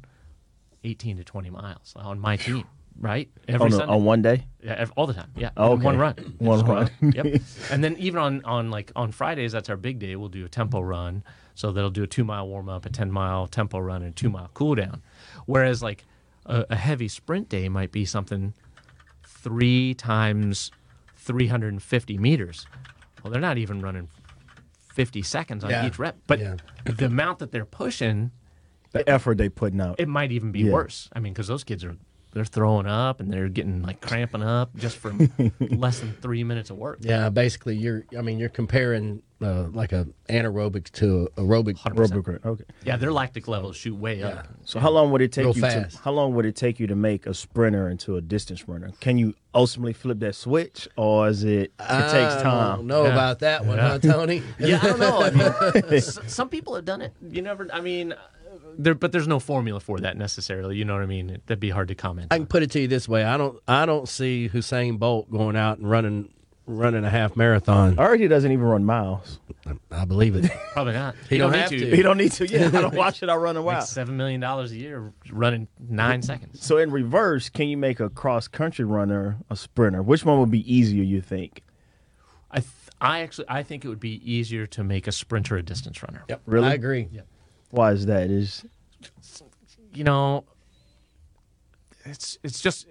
eighteen to twenty miles on my team, right? Every on, Sunday, on one day? yeah, all the time. Yeah, Oh, in one run, One run. yep. And then even on on like on Fridays, that's our big day. We'll do a tempo run. So they'll do a two mile warm up, a ten mile tempo run, and a two mile cool down. Whereas like a, a heavy sprint day might be something three times 350 meters. Well, they're not even running 50 seconds on Yeah. each rep, but Yeah. the amount that they're pushing, The effort they're putting out. it might even be Yeah. worse. I mean, because those kids are they're throwing up and they're getting like cramping up just from less than three minutes of work. yeah, basically you're. I mean, you're comparing uh, like a anaerobic to aerobic. 100%. Robocrine. Okay. Yeah, their lactic levels shoot way up. So how long would it take Real you fast. to how long would it take you to make a sprinter into a distance runner? Can you ultimately flip that switch or is it it takes I time? don't know Yeah. about that one, huh, Tony? Yeah, I don't know. I mean, s- some people have done it. You never. I mean, there, but there's no formula for that necessarily. You know what I mean? That'd be hard to comment. I can put it to you this way: I don't, I don't see Usain Bolt going out and running, running a half marathon. I heard he doesn't even run miles. I believe it. Probably not. He You don't need have to. to. He don't need to. Yeah, I don't watch it. I run a while. Makes seven million dollars a year running nine seconds. So in reverse, can you make a cross country runner a sprinter? Which one would be easier? You think? I th- I actually I think it would be easier to make a sprinter a distance runner. Yep, Really? I agree. Why is that? Is You know, it's it's just.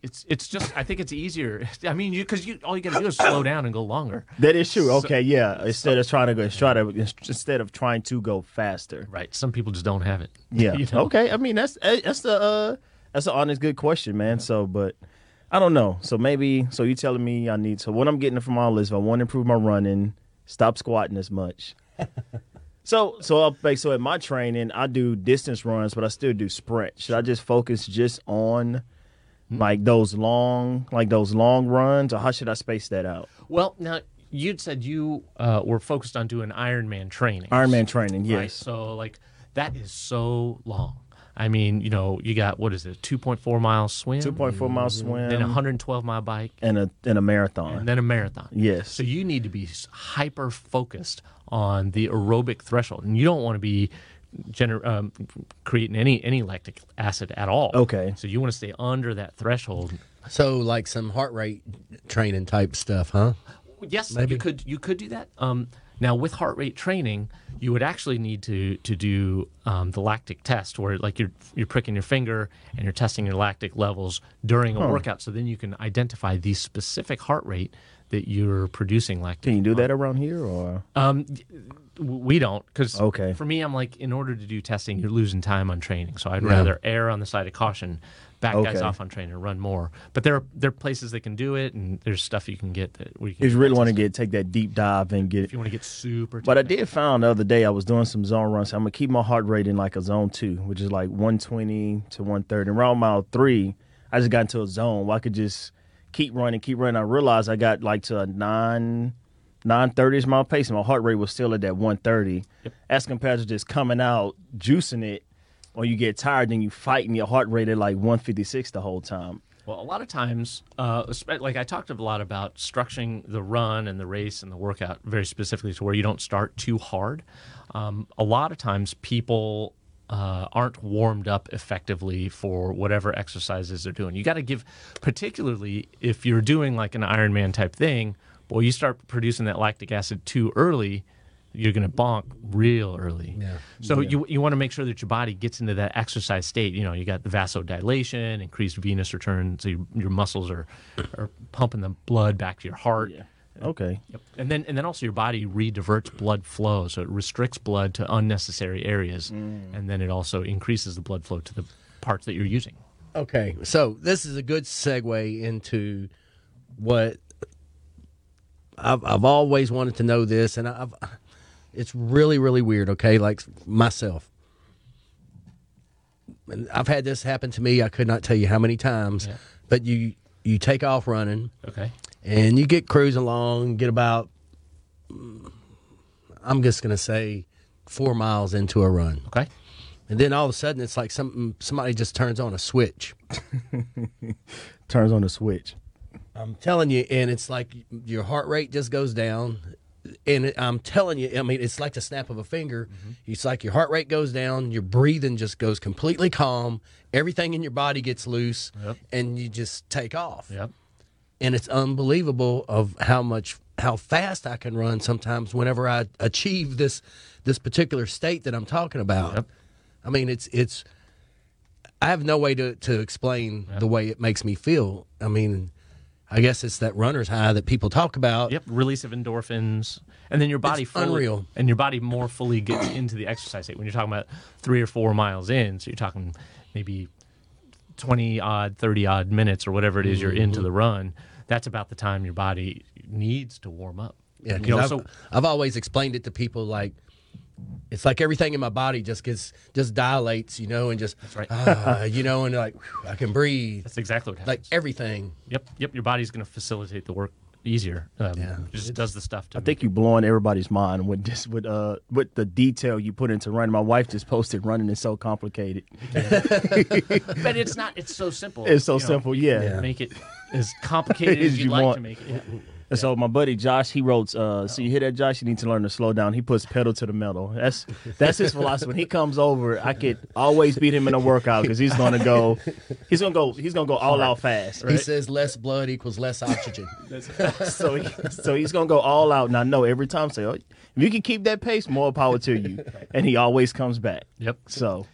It's it's just I think it's easier. I mean, you because you all you got to do is slow down and go longer. that is true? Okay, yeah. Instead of trying to go, try to instead of trying to go faster. Right. Some people just don't have it. Yeah. You know? Okay. I mean, that's eh, that's the uh that's an honest good question, man. So, but I don't know. So maybe so you telling me I need so what I'm getting from all this, if I want to improve my running, stop squatting as much. so so I'll like so at my training, I do distance runs, but I still do sprint. Should I just focus just on hmm. like those long like those long runs, or how should I space that out? Well, now you'd said you uh, were focused on doing Ironman training. Ironman training, yes. Right. So like that is so long. I mean, you know, you got what is it, two point four mile swim, Two point four mile mm-hmm. swim then a hundred and twelve mile bike, and a and a marathon. and then a marathon. Yes. So you need to be hyper focused on the aerobic threshold, and you don't want to be gener- um, creating any any lactic acid at all. Okay. So you want to stay under that threshold. So, like some heart rate training type stuff, huh? Yes, Maybe. you could you could do that. Um, now with heart rate training, you would actually need to to do um, the lactic test, where like you're you're pricking your finger and you're testing your lactic levels during a workout, so then you can identify the specific heart rate that you're producing lactate. Can you do that around here or? Um, we don't because Okay. for me, I'm like, in order to do testing, you're losing time on training. So I'd Yeah. rather err on the side of caution, back guys off on training and run more. But there are there are places that can do it, and there's stuff you can get that we. can. If you really want to get take that deep dive and get if you want to get super. But I did found the other day I was doing some zone runs. I'm gonna keep my heart rate in like a zone two, which is like 120 to 130. And around mile three, I just got into a zone where I could just keep running, keep running. I realized I got like to a nine, nine thirty mile pace, and my heart rate was still at that 130. As compared to just coming out, juicing it, or you get tired then you fighting your heart rate at like 156 the whole time. Well, a lot of times, uh, like I talked a lot about structuring the run and the race and the workout very specifically to where you don't start too hard. Um, a lot of times, people uh, aren't warmed up effectively for whatever exercises they're doing. You got to give, particularly if you're doing like an Ironman type thing, boy, you start producing that lactic acid too early. You're going to bonk real early. Yeah. So you you want to make sure that your body gets into that exercise state. You know, you got the vasodilation, increased venous return, so your, your muscles are are pumping the blood back to your heart. Okay. Yep. And then and then also your body rediverts blood flow, so it restricts blood to unnecessary areas, mm. and then it also increases the blood flow to the parts that you're using. Okay, so this is a good segue into what I've I've always wanted to know this, and I've it's really really weird. Okay, like myself, and I've had this happen to me. I could not tell you how many times, Yeah. but you you take off running Okay. And you get cruising along, get about I'm just gonna say four miles into a run. Okay. And then all of a sudden, it's like something somebody just turns on a switch. Turns on the switch. I'm telling you, and it's like your heart rate just goes down. And I'm telling you, I mean, it's like the snap of a finger. Mm-hmm. It's like your heart rate goes down, your breathing just goes completely calm, everything in your body gets loose, Yep. and you just take off. Yep. And it's unbelievable of how much how fast I can run sometimes whenever I achieve this this particular state that I'm talking about. Yep. I mean, it's it's. I have no way to to explain the way it makes me feel. I mean, I guess it's that runner's high that people talk about. Yep, release of endorphins, and then your body It's fully, unreal. and your body more fully gets into the exercise state. When you're talking about three or four miles in, so you're talking maybe twenty odd, thirty odd minutes or whatever it is you're Mm-hmm. into the run. That's about the time your body needs to warm up. Yeah, you know, I've, so I've always explained it to people like it's like everything in my body just gets just dilates, you know, and just right. ah, you know, and like whew, I can breathe, that's exactly what happens. like everything. yep, yep. Your body's going to facilitate the work easier. Um, Yeah. just does the stuff. To I think you're blowing everybody's mind with this with uh with the detail you put into running. My wife just posted running is so complicated. but it's not. It's so simple. It's so you know, simple, yeah. Yeah. Make it as complicated As as you you'd like want. to make it. Yeah. And so my buddy Josh, he wrote, uh, "So you hear that, Josh? You need to learn to slow down." He puts pedal to the metal. That's that's his philosophy. When he comes over, I could always beat him in a workout because he's gonna go, he's gonna go, he's gonna go all out fast. He says less blood equals less oxygen. so he, so he's gonna go all out. And I know every time, say, oh, if you can keep that pace, more power to you. And he always comes back. Yep. So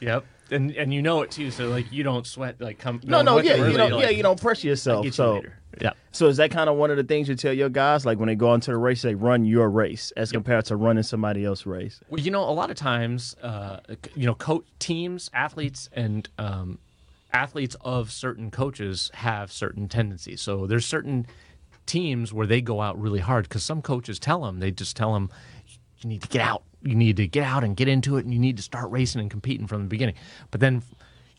Yep. And and you know it too, so like you don't sweat like come no, no, yeah, them you don't, you're yeah, you don't pressure yourself. get you so later. Yeah. So is that kind of one of the things you tell your guys, like when they go into the race, they run your race as compared to running somebody else's race? Well, you know, a lot of times, uh, you know, coach teams, athletes, and um, athletes of certain coaches have certain tendencies. So there's certain teams where they go out really hard because some coaches tell them they just tell them you need to get out, you need to get out and get into it, and you need to start racing and competing from the beginning. But then,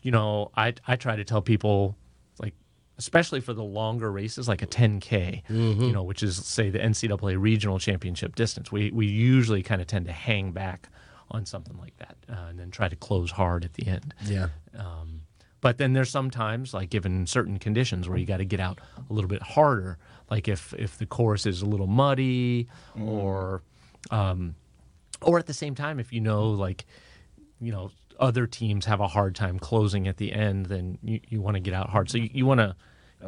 you know, I I try to tell people like. Especially for the longer races, like a 10K, you know, which is say the NCAA regional championship distance, we we usually kind of tend to hang back on something like that, uh, and then try to close hard at the end. yeah. Um, but then there's sometimes, like given certain conditions, where you got to get out a little bit harder. Like if if the course is a little muddy, or um, or at the same time, if you know, like you know, other teams have a hard time closing at the end, then you, you want to get out hard. So you, you want to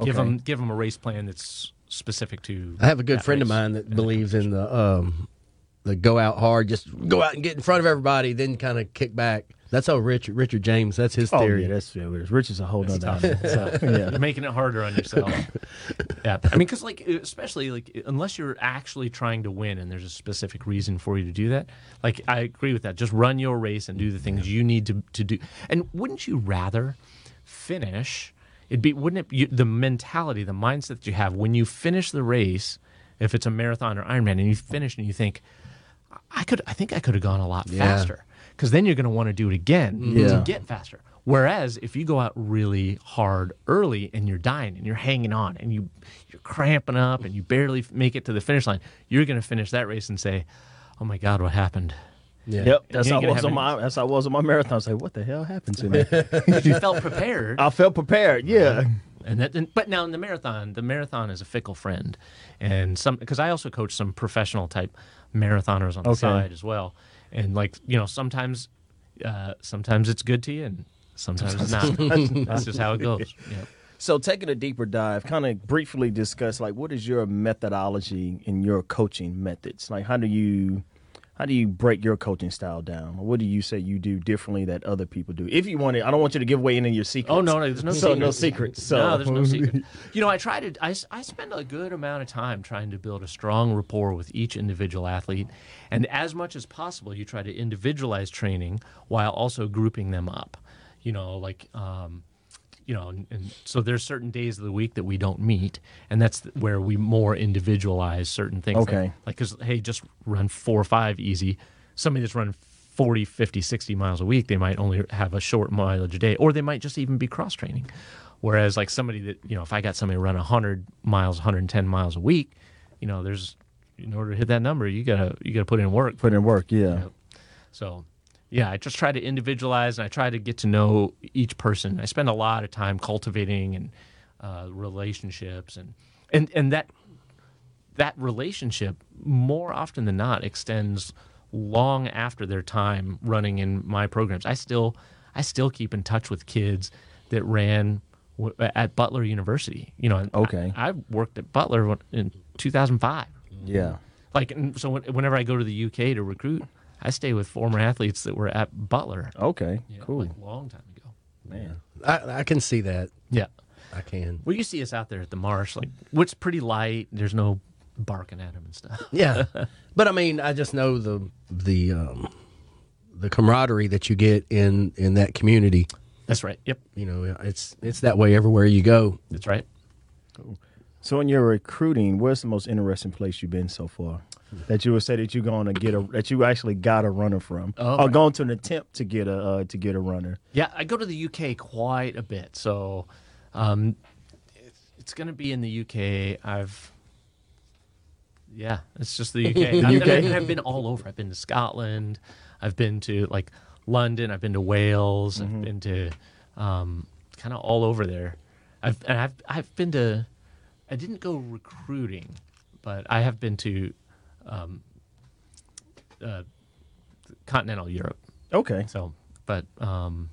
give them give them a race plan that's specific to. I have a good friend of mine that believes in the um, the go out hard, just go out and get in front of everybody, then kind of kick back. That's how Richard Richard James. That's his Oh theory. yeah, that's yeah, Rich is a whole It's nother. So, Yeah. You're making it harder on yourself. yeah, I mean, because like, especially like, unless you're actually trying to win, and there's a specific reason for you to do that. Like, I agree with that. Just run your race and do the things you need to to do. And wouldn't you rather finish? It'd be wouldn't it? You, the mentality, the mindset that you have when you finish the race, if it's a marathon or Ironman, and you finish and you think, I could, I think I could have gone a lot Yeah. faster. Because then you're going to want to do it again mm. Yeah. to get faster. Whereas if you go out really hard early and you're dying and you're hanging on and you you're cramping up and you barely make it to the finish line, you're going to finish that race and say, "Oh my God, what happened?" Yeah. Yep, that's how ain't I was on my. That's how I was on my marathon. I was like, what the hell happened to me? you felt prepared, I felt prepared. Yeah. and that. And, but now in the marathon, the marathon is a fickle friend, and some because I also coach some professional type marathoners on the Okay. side as well, and like you know sometimes, uh, sometimes it's good to you and sometimes it's not. That's just how it goes. Yeah. So taking a deeper dive, kind of briefly discuss like what is your methodology in your coaching methods? Like how do you how do you break your coaching style down? What do you say you do differently that other people do? If you want to, I don't want you to give away any of your secrets. Oh no, no there's no so secrets. no secrets. So no, there's no secret. You know, I try to. I, I spend a good amount of time trying to build a strong rapport with each individual athlete, and as much as possible, you try to individualize training while also grouping them up. You know, like. Um, you know, and, and so there's certain days of the week that we don't meet, and that's where we more individualize certain things. like- Okay. Like, because, hey, just run four or five easy. Somebody that's run 40, 50, 60 miles a week, they might only have a short mileage a day, or they might just even be cross training. Whereas, like somebody that, you know, if I got somebody run 100 miles, 110 miles a week, you know, there's, in order to hit that number, you gotta, you gotta put in work. put in work. Yeah. So, yeah, I just try to individualize and I try to get to know each person. I spend a lot of time cultivating and uh, relationships and and and that that relationship more often than not extends long after their time running in my programs. I still I still keep in touch with kids that ran w- at Butler University. You know, and I- Okay. I, worked at Butler in 2005 Yeah. like so whenever I go to the UK to recruit, I stay with former athletes that were at Butler. Okay. you know, cool. like a long time ago. Man. I, I can see that. Yeah. I can. Well, you see us out there at the marsh, like what's pretty light. There's no barking at them and stuff. Yeah, but I mean, I just know the the um, the camaraderie that you get in in that community. That's right. Yep. You know, it's it's that way everywhere you go. That's right. So in your recruiting, where's the most interesting place you've been so far? That you would say that you're going to get a that you actually got a runner from, Oh, or right. going to an attempt to get a uh, to get a runner. Yeah, I go to the UK quite a bit, so um, it's, it's going to be in the UK. I've yeah, it's just the UK. I've, UK? I've, I've been all over. I've been to Scotland. I've been to like London. I've been to Wales. I've been to um, kind of all over there. I've and I've I've been to. I didn't go recruiting, but I have been to um, uh, continental Europe. Okay, So, but um,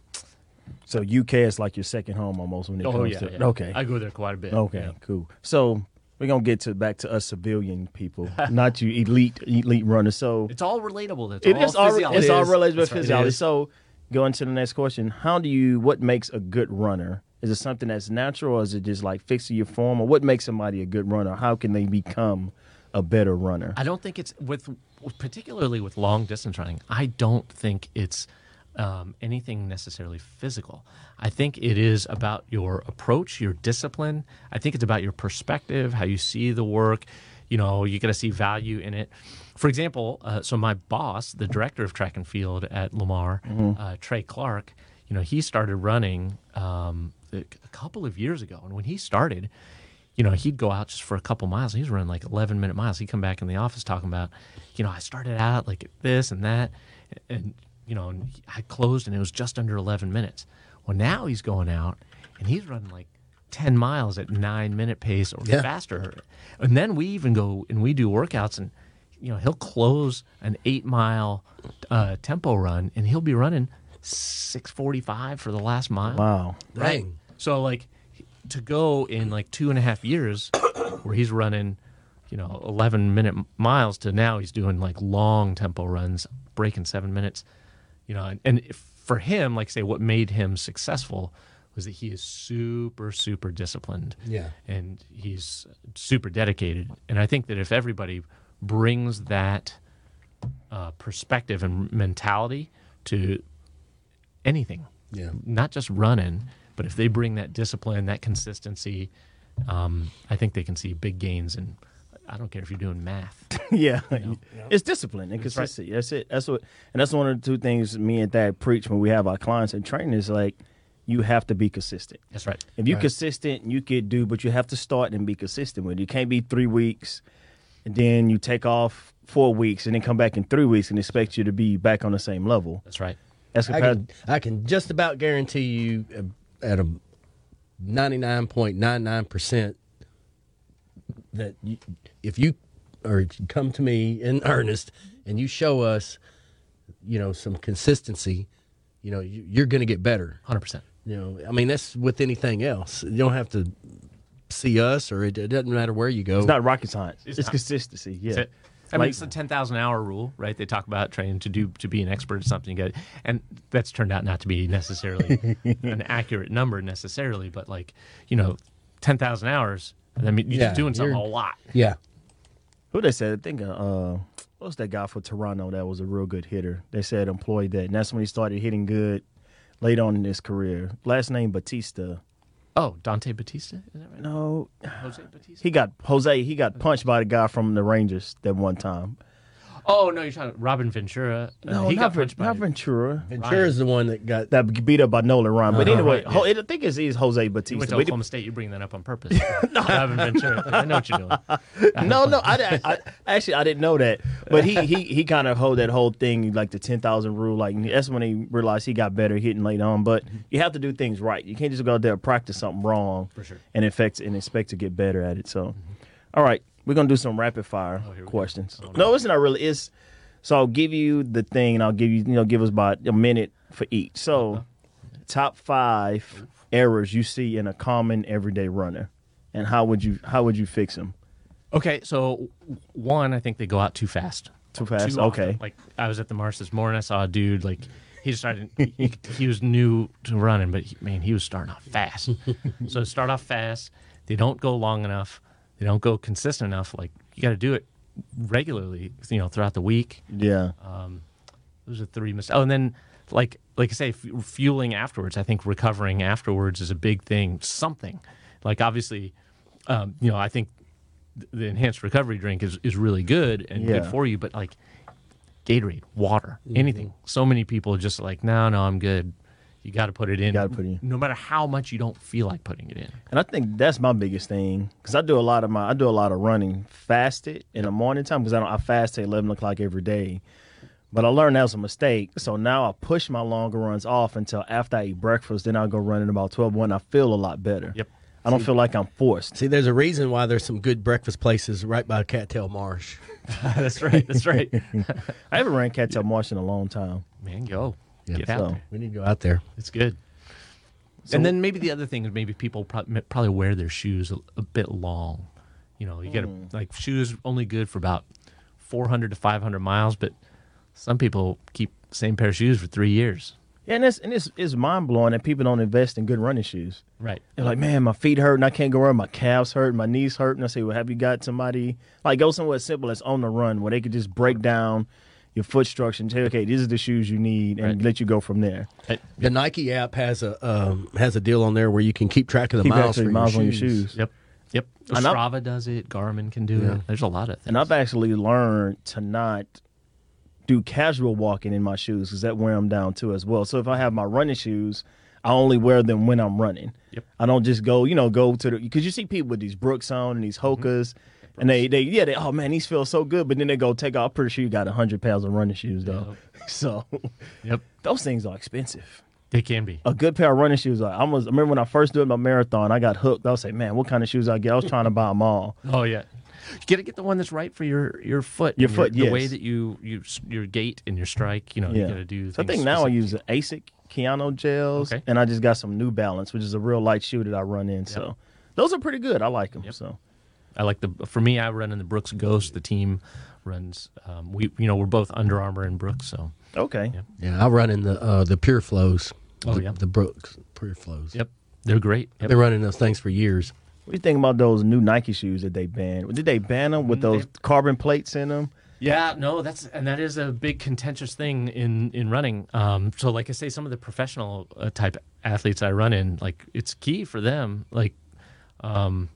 so UK is like your second home almost when it oh comes yeah, to yeah. okay, I go there quite a bit. okay, yeah. cool. So we're gonna get to back to us civilian people, not you elite elite runners. So It's all relatable. It's It all is all physiology. it's all It is. related with right. Physiology. So going to the next question: How do you? What makes a good runner? Is it something that's natural, or is it just like fixing your form, or what makes somebody a good runner? How can they become a better runner? I don't think it's with, particularly with long distance running. I don't think it's um, anything necessarily physical. I think it is about your approach, your discipline. I think it's about your perspective, how you see the work. You know, you got to see value in it. For example, uh, so my boss, the director of track and field at Lamar, uh, Trey Clark, you know, he started running um, a couple of years ago, and when he started, you know, he'd go out just for a couple miles. He was running like 11 minute miles. He'd come back in the office talking about, you know, I started out like this and that. And, you know, and I closed and it was just under 11 minutes. Well, now he's going out and he's running like 10 miles at nine minute pace or Yeah. faster. And then we even go and we do workouts and, you know, he'll close an eight mile uh, tempo run and he'll be running 645 for the last mile. Wow. Dang. So like to go in like two and a half years where he's running, you know, 11 minute miles to now he's doing like long tempo runs, breaking seven minutes, you know, and, and if, for him, like say, what made him successful was that he is super, super disciplined. Yeah. and he's super dedicated. And I think that if everybody brings that uh, perspective and mentality to anything, Yeah. not just running, but if they bring that discipline, that consistency, um, I think they can see big gains. And I don't care if you're doing math. yeah, it's discipline and That's right. consistency. That's it. That's what, and that's one of the two things me and Thad preach when we have our clients and training is like, you have to be consistent. That's right. If you're Right. consistent, you could do, but you have to start and be consistent with it. You can't be three weeks and then you take off four weeks and then come back in three weeks and expect you to be back on the same level. That's right. That's I can, I can just about guarantee you uh, at a 99.99% that you, if you or come to me in earnest and you show us, you know, some consistency, you know, you, you're going to get better. 100%. You know, I mean, that's with anything else. You don't have to see us or it, it doesn't matter where you go. It's not rocket science. It's, It's consistency. Yeah. That's it. I mean, it's the ten thousand hour rule, right? They talk about training to do to be an expert at something, good, and that's turned out not to be necessarily an accurate number necessarily, but like you know, ten thousand hours. I mean, you're Yeah, just doing something a you're- lot. yeah. Who they said? I think uh, what was that guy for Toronto that was a real good hitter? They said employed that, and that's when he started hitting good late on in his career. Last name Bautista. Oh, Dante Bautista, is that right? No, Jose Bautista. he got Jose. He got punched by the guy from the Rangers that one time. Oh no, you're talking Robin Ventura. Uh, No, he not, got Ven- punched by not Ventura. Ventura's the one that got That beat up by Nolan Ryan. But Uh-huh, anyway, right, Ho- yeah. I think it's, it's Jose You went Bautista. to But Oklahoma State. You're bringing that up on purpose. Robin Ventura. I know what you're doing. no, no, I, di- I actually I didn't know that, but he he he kind of hold that whole thing like the ten thousand rule. Like that's when he realized he got better hitting late on. But you have to do things right. You can't just go out there and practice something wrong For sure. and expect and expect to get better at it. So, all right, we're gonna do some rapid fire oh, go. questions. Oh, no, it's not really. It's so I'll give you the thing, and I'll give you you know give us about a minute for each. So, top five errors you see in a common everyday runner, and how would you how would you fix them? Okay, so one, I think they go out too fast. Too fast? often. Okay. Like I was at the marsh this morning, I saw a dude like he just started. he, he was new to running, but he, man, he was starting off fast. so start off fast. They don't go long enough. They don't go consistent enough. Like you got to do it regularly. You know, throughout the week. Yeah. Those are three mistakes. Oh, and then like like I say, f- fueling afterwards. I think recovering afterwards is a big thing. Something like obviously, um, you know, I think the enhanced recovery drink is is really good and good for you. But like Gatorade, water, anything. So many people are just like, no, no, I'm good. You got to put it in. gotta put it in. no matter how much you don't feel like putting it in. And I think that's my biggest thing because I do a lot of my I do a lot of running fasted in the morning time because I don't I fast at eleven o'clock every day. But I learned that was a mistake, so now I push my longer runs off until after I eat breakfast. Then I'll go running about 12 1. I feel a lot better. Yep. I don't feel like I'm forced. See, there's a reason why there's some good breakfast places right by Cattail Marsh. that's right. That's right. I haven't ran cattail marsh in a long time. Man, go. Yeah, Get out so- there. We need to go out there. It's good. and then maybe the other thing is maybe people prob- probably wear their shoes a, a bit long. You know, you get Hmm. like shoes only good for about 400 to 500 miles, but some people keep the same pair of shoes for three years. Yeah, and it's and it's, it's mind blowing that people don't invest in good running shoes. Right. They're like, man, my feet hurt and I can't go run. My calves hurt, my knees hurt. And I say, well, have you got somebody like go somewhere as simple as on the run where they could just break down your foot structure and say, okay, these are the shoes you need, and Right. let you go from there. The Nike app has a um, has a deal on there where you can keep track of the Keep miles, actually for miles your on your shoes. shoes. Yep. Yep. And I'm- Strava does it. Garmin can do it. There's a lot of things. And I've actually learned to not do casual walking in my shoes because that wear them down too as well. So if I have my running shoes, I only wear them when I'm running. Yep. I don't just go, you know, go to the because you see people with these Brooks on and these Mm-hmm. And they they yeah they oh man these feel so good, but then they go take off. I'm pretty sure you got hundred pounds of running shoes though. So Yep. those things are expensive. They can be. A good pair of running shoes. I almost I remember when I first did my marathon, I got hooked. I was like, man, what kind of shoes I get? I was trying to buy them all. Oh yeah. You got to get the one that's right for your your foot. Your foot, the way that you you your gait and your strike. You know, you Yeah. got to do. So I think now I use ASIC Kayano gels, Okay. and I just got some New Balance, which is a real light shoe that I run in. So those are pretty good. I like them. So I like the for me. I run in the Brooks Ghost. The team runs. Um, we you know we're both Under Armour and Brooks, so Okay. Yeah. Yeah, I run in the uh, the Pure Flows. Oh, the, yeah. the Brooks Pure Flows. Yep, they're great. Yep. Been running those things for years. What do you think about those new Nike shoes that they banned? Did they ban them with those carbon plates in them? Yeah, no, that's and that is a big contentious thing in in running. Um, so, like I say, some of the professional uh, type athletes I run in, like it's key for them. Like, um,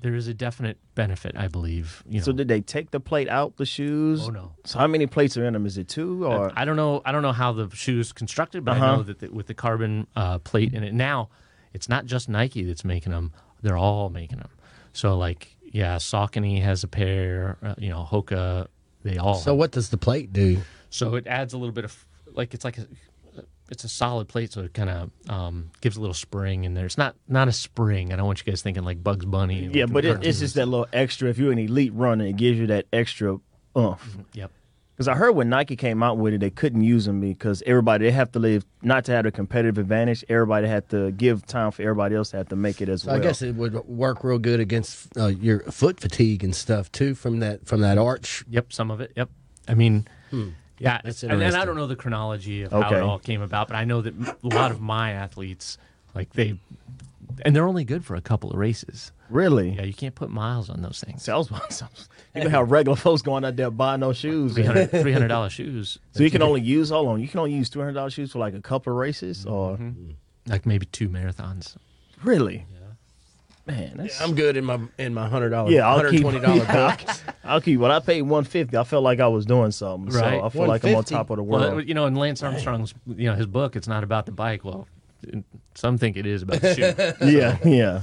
there is a definite benefit, I believe. You know, So did they take the plate out the shoes? Oh, no. So how many plates are in them? Is it two or? I don't know. I don't know how the shoes constructed, but I Uh-huh. know that the, with the carbon uh, plate in it now, it's not just Nike that's making them; they're all making them. So, like, yeah, Saucony has a pair. Uh, you know, Hoka, they all. So what does the plate do? So it adds a little bit of like it's like a it's a solid plate, so it kind of um, gives a little spring in there. It's not not a spring. I don't want you guys thinking like Bugs Bunny. yeah, with but it, it's just that little extra. If you're an elite runner, it gives you that extra oomph. Yep. Because I heard when Nike came out with it, they couldn't use them because everybody they have to live not to have a competitive advantage. Everybody had to give time for everybody else to have to make it as So well. I guess it would work real good against uh, your foot fatigue and stuff too from that from that arch. Yep. Some of it. Yep. I mean. Yeah. That's and, and I don't know the chronology of how Okay. it all came about, but I know that a lot of my athletes, like they, and they're only good for a couple of races. really. Yeah, you can't put miles on those things. I was, you know how regular folks going out there buying those shoes. Three hundred dollars shoes, So you can only use hold on, you can only use two hundred dollars shoes for like a couple of races, or mm-hmm. like maybe two marathons. really? Man, that's, I'm good in my in my hundred dollar yeah, I'll keep yeah, book. I'll keep. When I paid one fifty, I felt like I was doing something. Right. So I feel like I'm on top of the world. that- you know, in Lance Armstrong's, you know, his book, it's not about the bike. Well, some think it is about the shoe. yeah, yeah.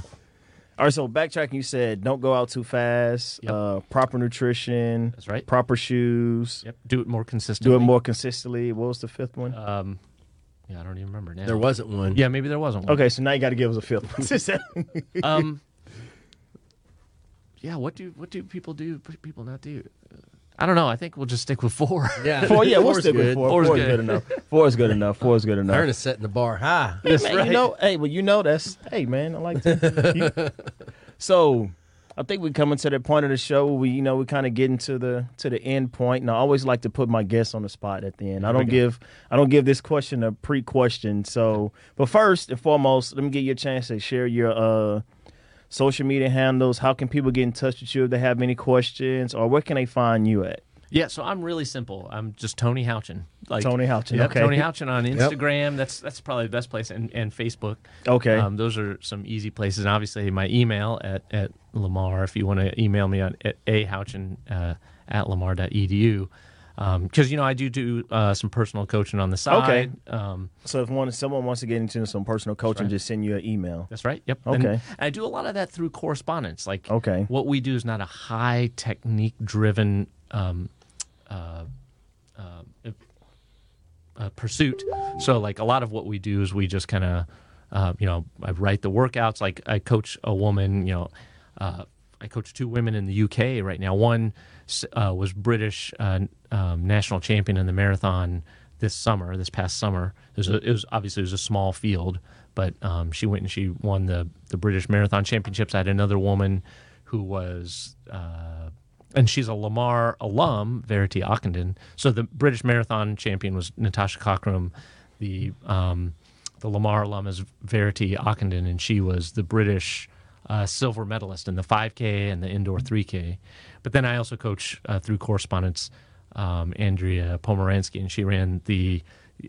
All right, so backtracking, you said don't go out too fast. Yep. Uh, proper nutrition. That's right. Proper shoes. Yep. Do it more consistently. Do it more consistently. What was the fifth one? Um, yeah, I don't even remember now. There wasn't one. Yeah, maybe there wasn't one. okay, so now you got to give us a fifth one. Um. Yeah. What do what do people do? People not do? I don't know. I think we'll just stick with four. yeah, four, yeah, we'll Four's stick with good. four. Four's Four is good. good enough. Four is good enough. Four is good enough. Ernest setting the bar high. Hey, man, You know, hey, well, you know that's hey, man. I like to. you- so, I think we're coming to the point of the show. Where we, you know, we kind of getting to the to the end point, and I always like to put my guests on the spot at the end. I don't give I don't give this question a pre question. So, but first and foremost, let me give you a chance to share your uh social media handles. How can people get in touch with you if they have any questions, or where can they find you at? Yeah, so I'm really simple. I'm just Tony Houchin. Like Tony Houchin, Yep, okay. Tony Houchin on Instagram. That's that's probably the best place, and, and Facebook. Okay. Um, those are some easy places. And obviously, my email at, at Lamar, if you want to email me on at a Houchin uh, at lamar.edu. Because, you know, I do do uh, some personal coaching on the side. Um, So, if one someone wants to get into some personal coaching, just send you an email. That's right. Yep. And Okay. I do a lot of that through correspondence. Like, Okay. what we do is not a high technique driven um, pursuit. So, like, a lot of what we do is we just kind of, uh, you know, I write the workouts. Like, I coach a woman, you know, uh, I coach two women in the UK right now. One uh, was British uh, um, national champion in the marathon this summer, this past summer. It was, a, it was obviously it was a small field, but um, she went and she won the the British Marathon Championships. I had another woman who was. Uh, and she's a Lamar alum, Verity Ockenden. So the British Marathon champion was Natasha Cockram. The um, the Lamar alum is Verity Ockenden, and she was the British uh, silver medalist in the 5K and the indoor 3K. But then I also coach uh, through correspondence um, Andrea Pomeransky, and she ran the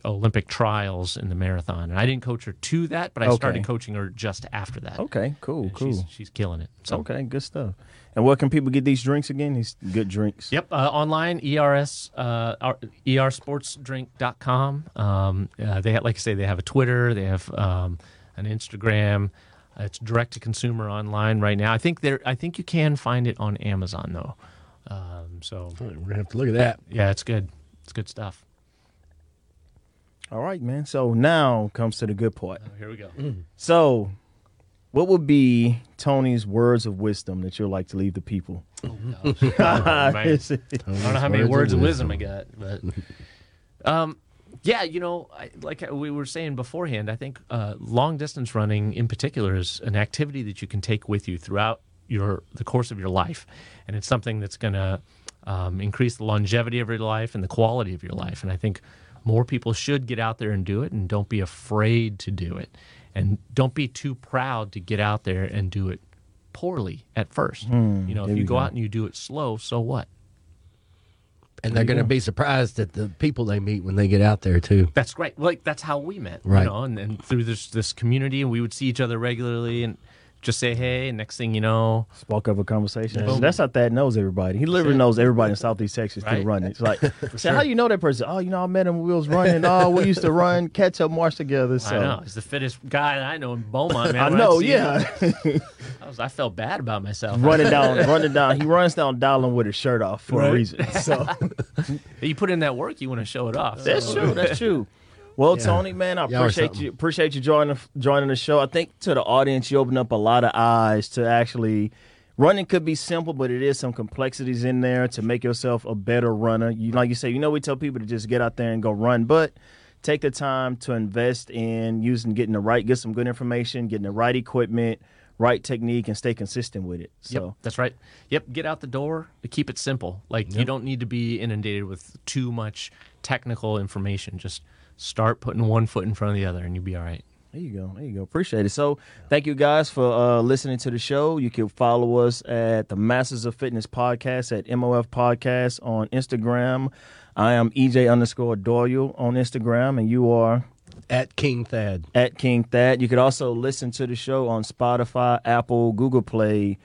Olympic trials in the marathon. And I didn't coach her to that, but I Okay. started coaching her just after that. Okay, cool, And cool. She's, she's killing it. So Okay, good stuff. And where can people get these drinks again? These good drinks. Yep, uh, online ers uh, R- ersportsdrink.com. Um, uh, they have, like I say, they have a Twitter, they have um, an Instagram. Uh, it's direct to consumer online right now. I think there. I think you can find it on Amazon though. Um, so We're gonna have to look at that. yeah, it's good. It's good stuff. All right, man. So now comes to the good part. Oh, here we go. So, what would be Tony's words of wisdom that you'd like to leave the people? Oh, man. I don't know how many words of wisdom I got, but um, yeah, you know, I, like we were saying beforehand, I think uh, long distance running in particular is an activity that you can take with you throughout your the course of your life, and it's something that's going to um, increase the longevity of your life and the quality of your life. And I think more people should get out there and do it, and don't be afraid to do it, and don't be too proud to get out there and do it poorly at first. Hmm, you know, if you go go. out and you do it slow, so what? and they're going to be surprised at the people they meet when they get out there too. That's great. Like that's how we met, Right. You know, and, and through this this community, and we would see each other regularly, and just say hey. Next thing you know, Spark up a conversation. Boom. That's how Thad knows everybody. He literally knows everybody in Southeast Texas through Right. running. It's like, say, how you know that person? Oh, you know, I met him when we was running. Oh, we used to run Cattail Marsh together. So I know he's the fittest guy that I know in Beaumont. Man, I know, yeah. I, was, I felt bad about myself. running down, running down. He runs down Dowlen with his shirt off for a reason. So You put in that work, you want to show it off. that's So- true. That's true. Well, Yeah. Tony, man, I Y'all appreciate you. Appreciate you joining joining the show. I think to the audience, you opened up a lot of eyes to actually. Running could be simple, but it is some complexities in there to make yourself a better runner. You like you say, you know, we tell people to just get out there and go run, but take the time to invest in using getting the right, get some good information, getting the right equipment, right technique, and stay consistent with it. Yep, So that's right. Yep, get out the door. Keep it simple. Like you don't need to be inundated with too much technical information. Just start putting one foot in front of the other, and you'll be all right. There you go. There you go. Appreciate it. So, thank you guys for uh, listening to the show. You can follow us at the Masters of Fitness podcast at MOF Podcast on Instagram. I am EJ underscore Doyle on Instagram, and you are At King Thad. at King Thad. You could also listen to the show on Spotify, Apple, Google Play,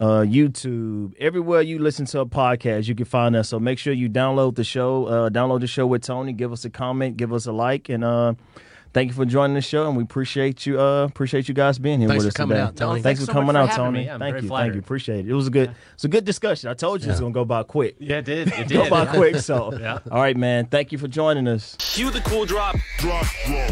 uh, YouTube, everywhere you listen to a podcast, you can find us. So make sure you download the show. Uh, download the show with Tony. Give us a comment. Give us a like, and uh, thank you for joining the show. And we appreciate you. Uh, appreciate you guys being here Thanks with us today. out, Tony. Thanks, Thanks for so coming out, having Tony. me. I'm thank very you. flattered. Thank you. Appreciate it. It was a good. It's a good discussion. I told you it's gonna go by quick. Yeah, it did. It did. Go by quick. So, Yeah. all right, man. Thank you for joining us. Cue the cool drop. Drop, drop.